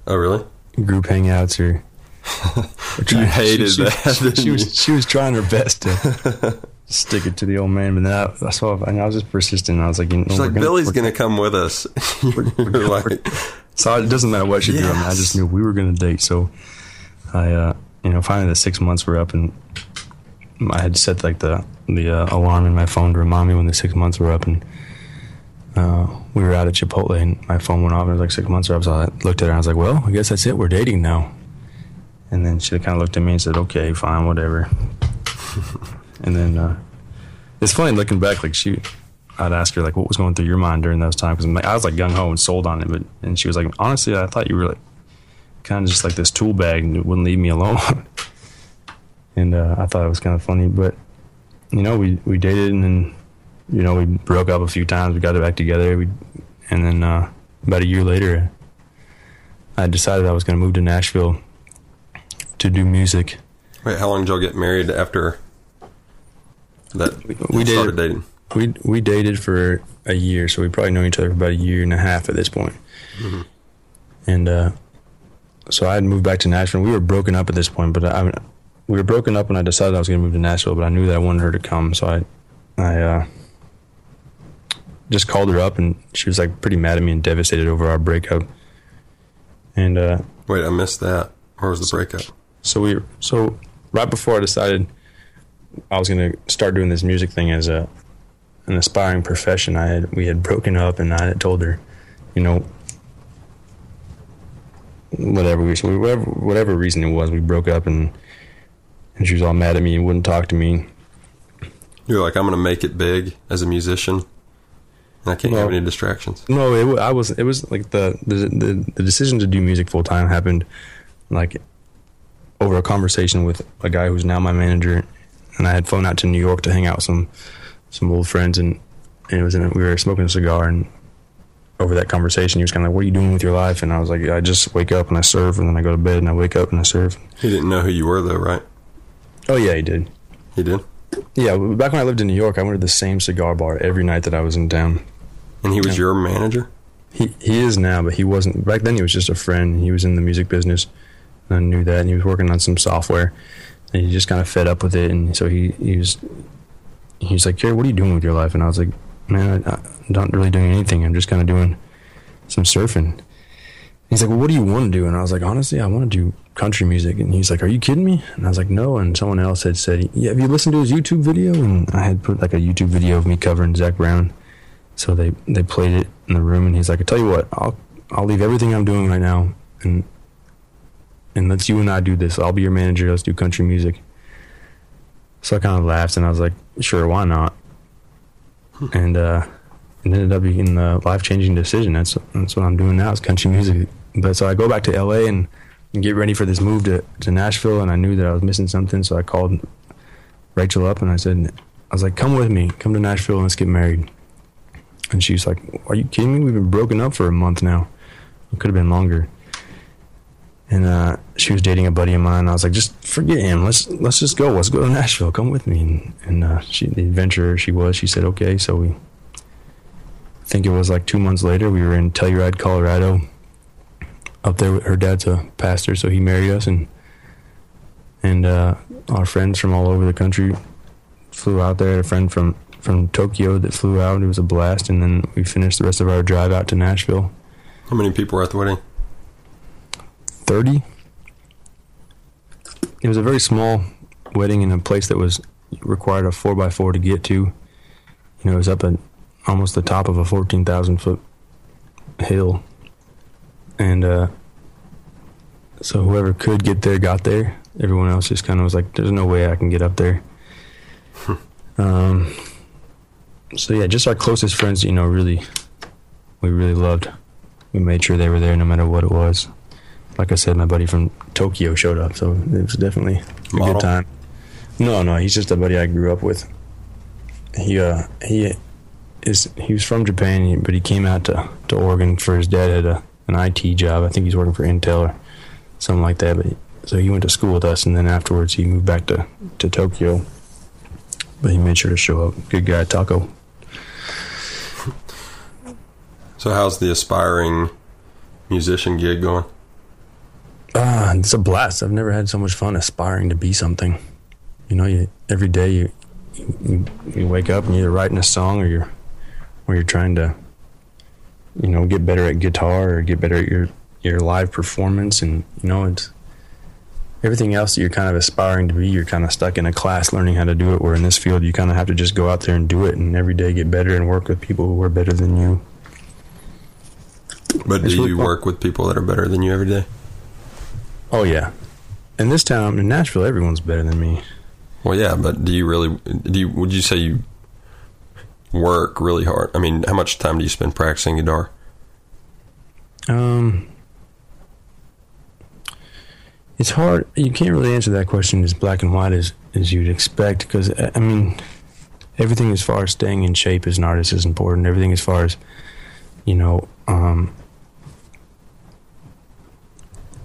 Oh, really? group hangouts or. or You hated she, that, She, she was she was trying her best to stick it to the old man, but then I, I saw and I was just persistent. I was like, you know, She's like, gonna- Billy's going to come with us. You're like, So it doesn't matter what she did. I, mean, I just knew we were going to date. So I, uh, you know, finally the six months were up, and I had set like the the uh, alarm in my phone to remind me when the six months were up, and uh, we were out at Chipotle, and my phone went off, and it was like six months are up. So I looked at her, and I was like, "Well, I guess that's it. We're dating now." And then she kind of looked at me and said, "Okay, fine, whatever." and then uh, it's funny looking back, like she. I'd ask her like, "What was going through your mind during those times?" Because I was like gung ho and sold on it, but and she was like, "Honestly, I thought you were like kind of just like this tool bag and it wouldn't leave me alone." and uh, I thought it was kind of funny, but you know, we we dated and then you know we broke up a few times. We got it back together. We and then uh, about a year later, I decided I was going to move to Nashville to do music. wait, how long did y'all get married after that? We- we dated- started dating. We we dated for a year, so we probably known each other for about a year and a half at this point. And uh, so I had moved back to Nashville. We were broken up at this point, but I, we were broken up when I decided I was going to move to Nashville. But I knew that I wanted her to come, so I I uh, just called her up, and she was like pretty mad at me and devastated over our breakup. And uh, Wait, I missed that. Where was the breakup? so we so right before I decided I was going to start doing this music thing as a an aspiring profession, I had we had broken up, and I had told her, you know, whatever we whatever whatever reason it was, we broke up, and and she was all mad at me and wouldn't talk to me. You're like, I'm going to make it big as a musician, and I can't have any distractions. No, it, I was. It was like the the the, the decision to do music full time happened, like over a conversation with a guy who's now my manager, and I had flown out to New York to hang out with some some old friends, and, and it was in a, we were smoking a cigar, and over that conversation, he was kind of like, "What are you doing with your life?" And I was like, "I just wake up and I serve, and then I go to bed and I wake up and I serve." He didn't know who you were, though, right? Oh yeah, he did. He did, Yeah, back when I lived in New York, I went to the same cigar bar every night that I was in town. and he was your manager. He he is now, but he wasn't back then. He was just a friend. He was in the music business, and I knew that. And he was working on some software, and he just kind of fed up with it. And so he he was he was like, "Kerry, what are you doing with your life?" And I was like, "Man, I, I'm not really doing anything. I'm just kind of doing some surfing." He's like, "Well, what do you want to do?" And I was like, "Honestly, I want to do country music." And he's like, "Are you kidding me?" And I was like, "No." And someone else had said, "Yeah, have you listened to his YouTube video?" And I had put like a YouTube video of me covering Zac Brown. So they they played it in the room, and he's like, "I tell you what, I'll I'll leave everything I'm doing right now, and and let's you and I do this. I'll be your manager. Let's do country music." So I kind of laughed, and I was like, "Sure, why not?" And uh, it ended up being the life changing decision. That's that's what I'm doing now. Is country music. But so I go back to L.A. and, and get ready for this move to to Nashville, and I knew that I was missing something, so I called Rachel up and I said, "I was like, come with me, come to Nashville, and let's get married." And she's like, "Are you kidding me? We've been broken up for a month now. It could have been longer." And uh, she was dating a buddy of mine. I was like, "Just forget him. Let's let's just go. Let's go to Nashville. Come with me." And, and uh, she, the adventurer she was, she said, "Okay." So we, I think it was like two months later, we were in Telluride, Colorado. Up there, her dad's a pastor, so he married us, and and uh, our friends from all over the country flew out there. A friend from from Tokyo that flew out. It was a blast, and then we finished the rest of our drive out to Nashville. How many people were at the wedding? Thirty. It was a very small wedding in a place that was required a four by four to get to. You know, it was up at almost the top of a fourteen thousand foot hill, and uh, so whoever could get there got there. Everyone else just kind of was like, "There's no way I can get up there." um, so yeah, just our closest friends, you know, really, we really loved. We made sure they were there no matter what it was. Like I said, my buddy from Tokyo showed up, so it was definitely a Model? good time. No, no, he's just a buddy I grew up with. He uh he is he was from Japan, but he came out to, to Oregon for his dad had a an IT job. I think he's working for Intel or something like that. But he, so he went to school with us, and then afterwards he moved back to to Tokyo. But he made sure to show up. Good guy, Taco. So how's the aspiring musician gig going? Ah, it's a blast. I've never had so much fun aspiring to be something. You know, you every day you you, you wake up and you're either writing a song or you're or you're trying to you know get better at guitar or get better at your your live performance and you know it's everything else that you're kind of aspiring to be you're kind of stuck in a class learning how to do it where in this field you kind of have to just go out there and do it and every day get better and work with people who are better than you But It's do really you fun. work with people that are better than you every day? Oh yeah in this town in nashville everyone's better than me Well, yeah, but do you really? Do you? Would you say you work really hard? I mean, how much time do you spend practicing guitar? Um, it's hard. You can't really answer that question as black and white as as you'd expect because I mean, everything as far as staying in shape as an artist is important. Everything as far as you know, um,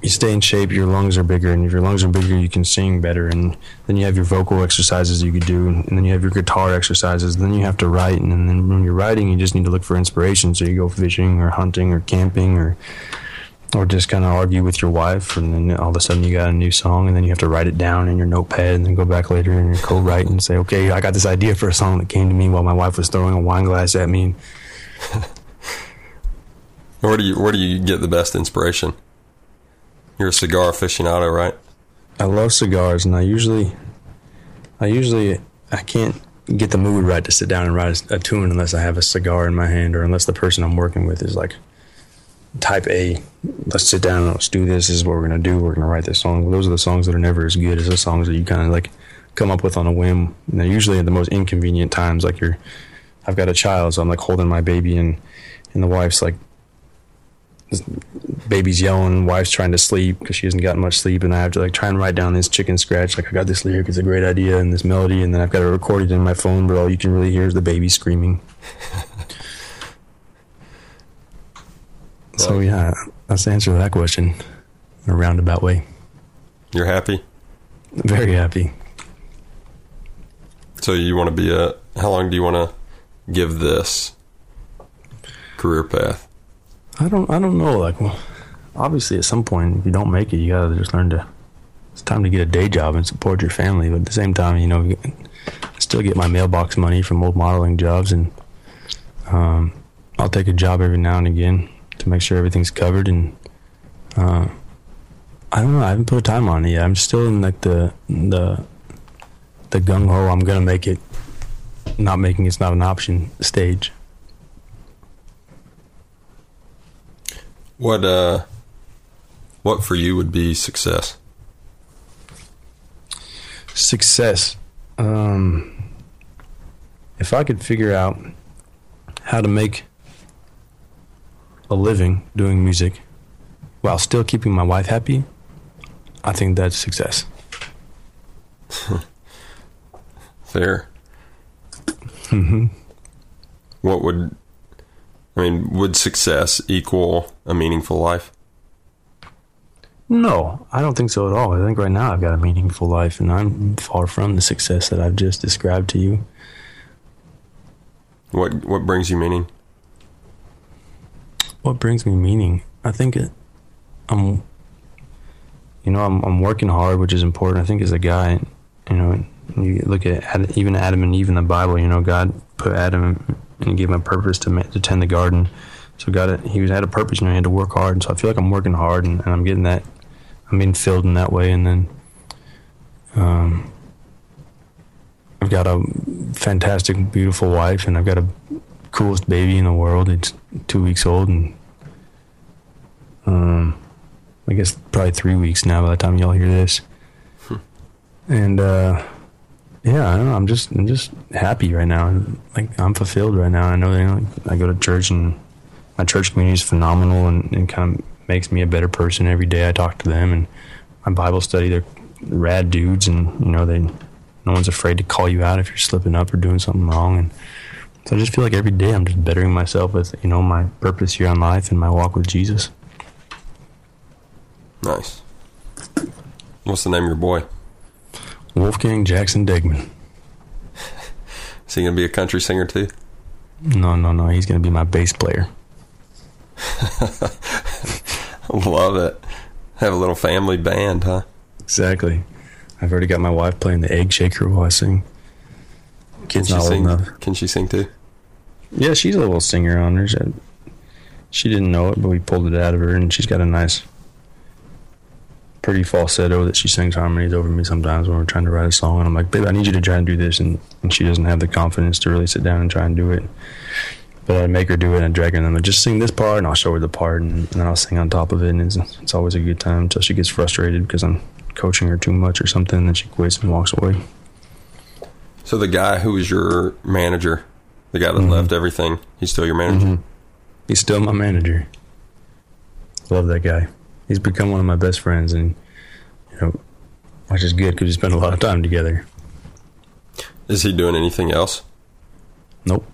you stay in shape, your lungs are bigger, and if your lungs are bigger, you can sing better. And then you have your vocal exercises you could do, and then you have your guitar exercises. Then you have to write, and then when you're writing, you just need to look for inspiration. So you go fishing or hunting or camping or or just kind of argue with your wife, and then all of a sudden you got a new song, and then you have to write it down in your notepad, and then go back later and co-write and say, okay, I got this idea for a song that came to me while my wife was throwing a wine glass at me. Where do you Where do you get the best inspiration? You're a cigar aficionado, right? I love cigars, and I usually, I usually, I can't get the mood right to sit down and write a, tune unless I have a cigar in my hand, or unless the person I'm working with is like type A. Let's sit down and let's do this. This is what we're gonna do. We're gonna write this song. Those are the songs that are never as good as the songs that you kind of like come up with on a whim. And they're usually at the most inconvenient times. Like you're, I've got a child, so I'm like holding my baby, and and the wife's like baby's yelling, wife's trying to sleep because she hasn't gotten much sleep, and I have to like try and write down this chicken scratch. Like I got this lyric, it's a great idea, and this melody, and then I've got it recorded in my phone, but all you can really hear is the baby screaming. so yeah, that's the answer to that question in a roundabout way. You're happy. Very happy. So you want to be a? How long do you want to give this career path? I don't I don't know. Like, well, obviously, at some point, if you don't make it, you gotta just learn to. It's time to get a day job and support your family. But at the same time, you know, I still get my mailbox money from old modeling jobs, and um, I'll take a job every now and again to make sure everything's covered. And uh, I don't know. I haven't put a time on it yet. I'm still in like the the the gung ho. I'm gonna make it. Not making it's not an option stage. What uh, what for you would be success? success um if i could figure out how to make a living doing music while still keeping my wife happy i think that's success Fair. hmm What would I mean? Would success equal a meaningful life? no i don't think so at all i think right now i've got a meaningful life and i'm far from the success that i've just described to you What What brings you meaning? what brings me meaning i think it i'm you know i'm, I'm working hard which is important i think as a guy you know you look at even adam and eve in the bible you know god put adam and he gave him a purpose to, to tend the garden so got it. he was had a purpose you know he had to work hard and so i feel like i'm working hard and, and i'm getting that i'm being filled in that way and then um i've got a fantastic beautiful wife and i've got a coolest baby in the world it's two weeks old and Um, I guess probably three weeks now by the time y'all hear this. And uh, yeah, I don't know, I'm just I'm just happy right now. Like I'm fulfilled right now. I know you know, I go to church and my church community is phenomenal and, and kind of makes me a better person every day. I talk to them and my Bible study. They're rad dudes, and you know they no one's afraid to call you out if you're slipping up or doing something wrong. And so I just feel like every day I'm just bettering myself with you know my purpose here on life and my walk with Jesus. Nice. What's the name of your boy? Wolfgang Jackson Degman. Is he gonna be a country singer too? No, no, no. He's gonna be my bass player. Love it. Have a little family band, huh? Exactly. I've already got my wife playing the egg shaker while I sing. Can she sing? enough. Can she sing too? Yeah, she's a little singer on her. She didn't know it, but we pulled it out of her, and she's got a nice, pretty falsetto that she sings harmonies over me sometimes when we're trying to write a song. And I'm like, babe, I need you to try and do this, and, and she doesn't have the confidence to really sit down and try and do it. But I make her do it, and drag her, and I'm like, just sing this part, and I'll show her the part, and, and then I'll sing on top of it, and it's, it's always a good time until she gets frustrated because I'm coaching her too much or something, and then she quits and walks away. So the guy who was your manager, the guy that Mm-hmm. left everything, he's still your manager. He's still my manager. Love that guy. He's become one of my best friends, and you know, which is good because we spend a lot of time together. Is he doing anything else? Nope.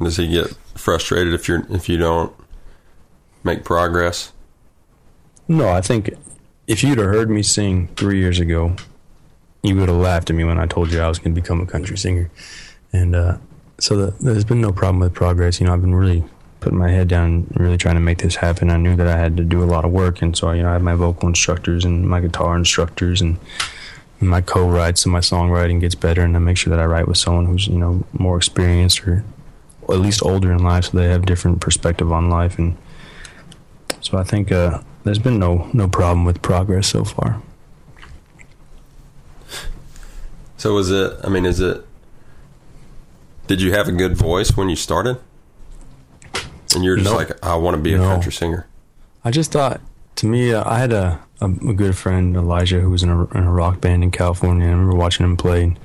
Does he get frustrated if you're if you don't make progress? No, I think if you'd have heard me sing three years ago, you would have laughed at me when I told you I was going to become a country singer. And uh, so the, there's been no problem with progress. You know, I've been really putting my head down really trying to make this happen. I knew that I had to do a lot of work, and so you know, I have my vocal instructors and my guitar instructors and my co-writes and my songwriting gets better, and I make sure that I write with someone who's you know more experienced or at least older in life, so they have different perspective on life and. So I think uh, there's been no no problem with progress so far. So was it? I mean, is it? Did you have a good voice when you started? And you're just No. like, I want to be a No. country singer. I just thought, to me, uh, I had a, a, a good friend, Elijah, who was in a, in a rock band in California. I remember watching him play and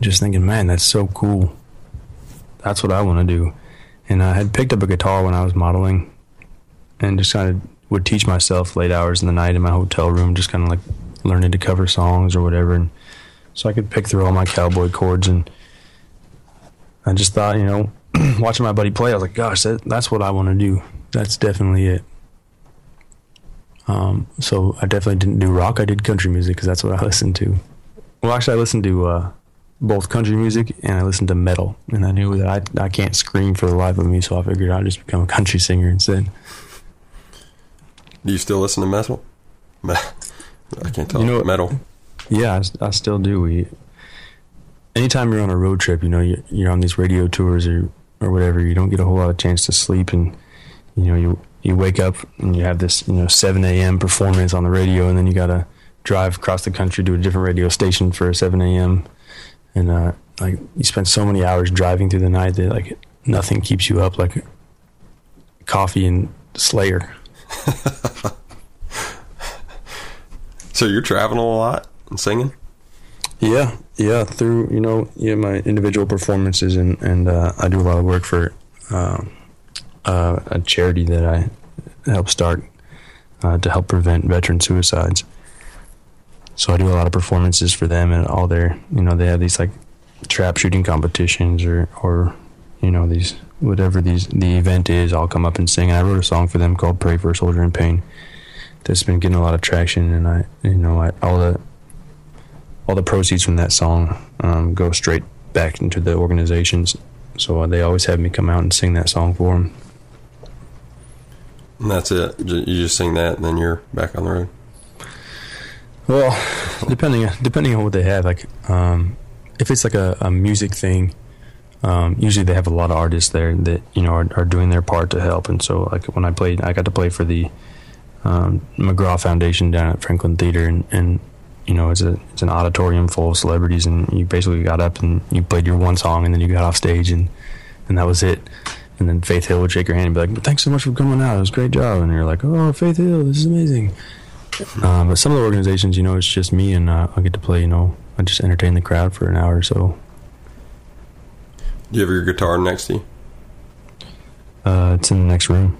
just thinking, man, that's so cool. That's what I want to do. And I had picked up a guitar when I was modeling and just kind of would teach myself late hours in the night in my hotel room, just kind of like learning to cover songs or whatever. And so I could pick through all my cowboy chords. And I just thought, you know, watching my buddy play, I was like, gosh, that, that's what I want to do. That's definitely it. Um, so I definitely didn't do rock. I did country music because that's what I listened to. Well, actually, I listened to uh, both country music and I listened to metal, and I knew that I I can't scream for the life of me, so I figured I'd just become a country singer instead. Do you still listen to metal? I can't tell. You know- what, metal. Yeah, I still do. We, anytime you're on a road trip, you know, you're, you're on these radio tours or or whatever, you don't get a whole lot of chance to sleep, and you know, you you wake up and you have this, you know, 7 a.m. performance on the radio, and then you gotta drive across the country to a different radio station for a 7 a.m. And uh, like you spend so many hours driving through the night that like nothing keeps you up like coffee and Slayer. So you're traveling a lot and singing. Yeah, yeah. Through you know, yeah, my individual performances and and uh, I do a lot of work for uh, uh, a charity that I help start uh, to help prevent veteran suicides. So I do a lot of performances for them and all their you know they have these like trap shooting competitions or or you know these whatever these the event is. I'll come up and sing. And I wrote a song for them called "Pray for a Soldier in Pain." That's been getting a lot of traction, and I you know I, all the all the proceeds from that song um, go straight back into the organizations. So uh, they always have me come out and sing that song for them. And that's it. You just sing that, and then you're back on the road. Well, depending depending on what they have, like um, if it's like a, a music thing, um, usually they have a lot of artists there that you know are, are doing their part to help. And so, like when I played, I got to play for the um, McGraw Foundation down at Franklin Theater, and, and you know it's a it's an auditorium full of celebrities, and you basically got up and you played your one song, and then you got off stage, and and that was it. And then Faith Hill would shake your hand and be like, "Thanks so much for coming out. It was a great job." And you're like, "Oh, Faith Hill, this is amazing." Um, but some of the organizations, you know, it's just me and uh, I get to play. You know, I just entertain the crowd for an hour or so. Do you have your guitar next to you? Uh, it's in the next room.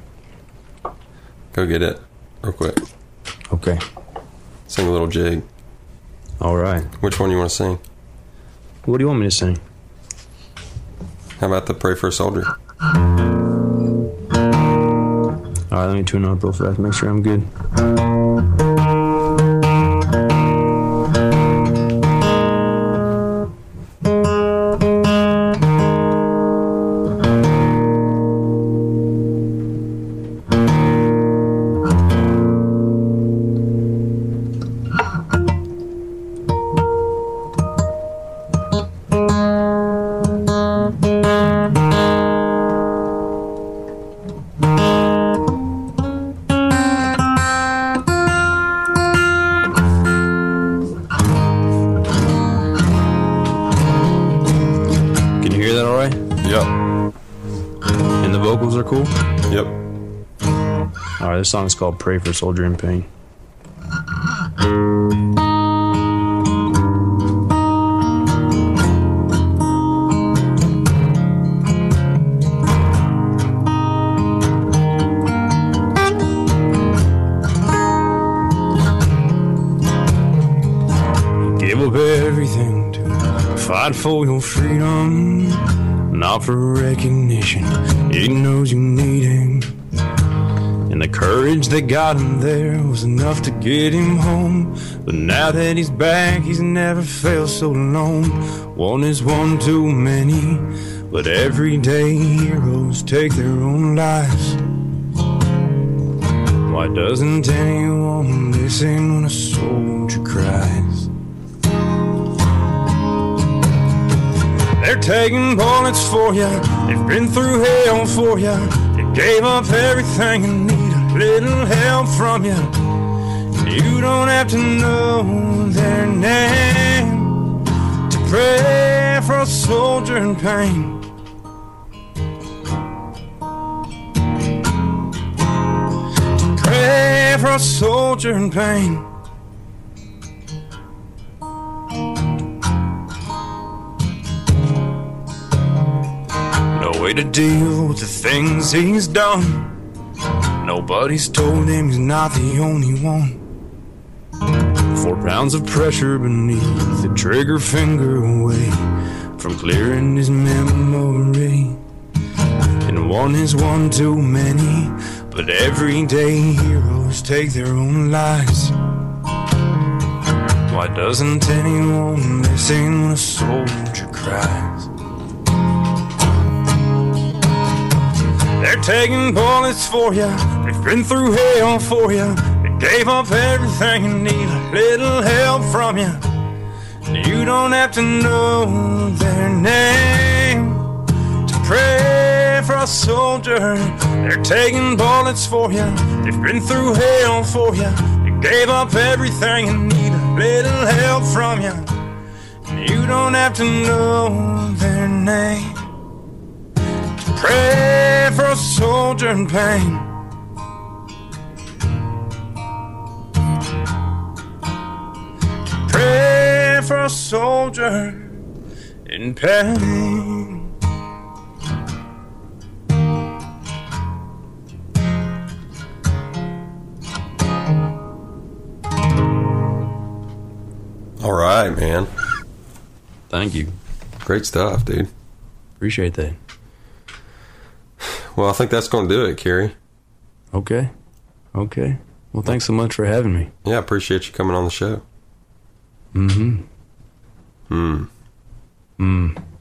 Go get it real quick. Okay. Sing a little jig. All right. Which one you want to sing? What do you want me to sing? How about the Pray for a Soldier? All right, let me tune up real fast. Make sure I'm good. Song is called Pray for Soldier in Pain. Give up everything to fight for your freedom, not for recognition. He knows you that got him there was enough to get him home. But now that he's back, he's never felt so alone. One is one too many, but everyday heroes take their own lives. Why doesn't anyone listen when a soldier cries? They're taking bullets for you. They've been through hell for you. They gave up everything little help from you. You don't have to know their name to pray for a soldier in pain. To pray for a soldier in pain. No way to deal with the things he's done. Nobody's told him he's not the only one. Four pounds of pressure beneath the trigger finger away from clearing his memory. And one is one too many, but everyday heroes take their own lives. Why doesn't anyone listen when a soldier cries? They're taking bullets for you. Been through hell for you. They gave up everything and need a little help from you. You don't have to know their name to pray for a soldier. They're taking bullets for you. They've been through hell for you. They gave up everything and need a little help from you. You don't have to know their name. To pray for a soldier in pain. Pray for a soldier in pain. All right, man. Thank you. Great stuff, dude. Appreciate that. Well, I think that's going to do it, Kerry. Okay. Okay. Well, thanks so much for having me. Yeah, I appreciate you coming on the show. Mm-hmm. Hmm. Mm.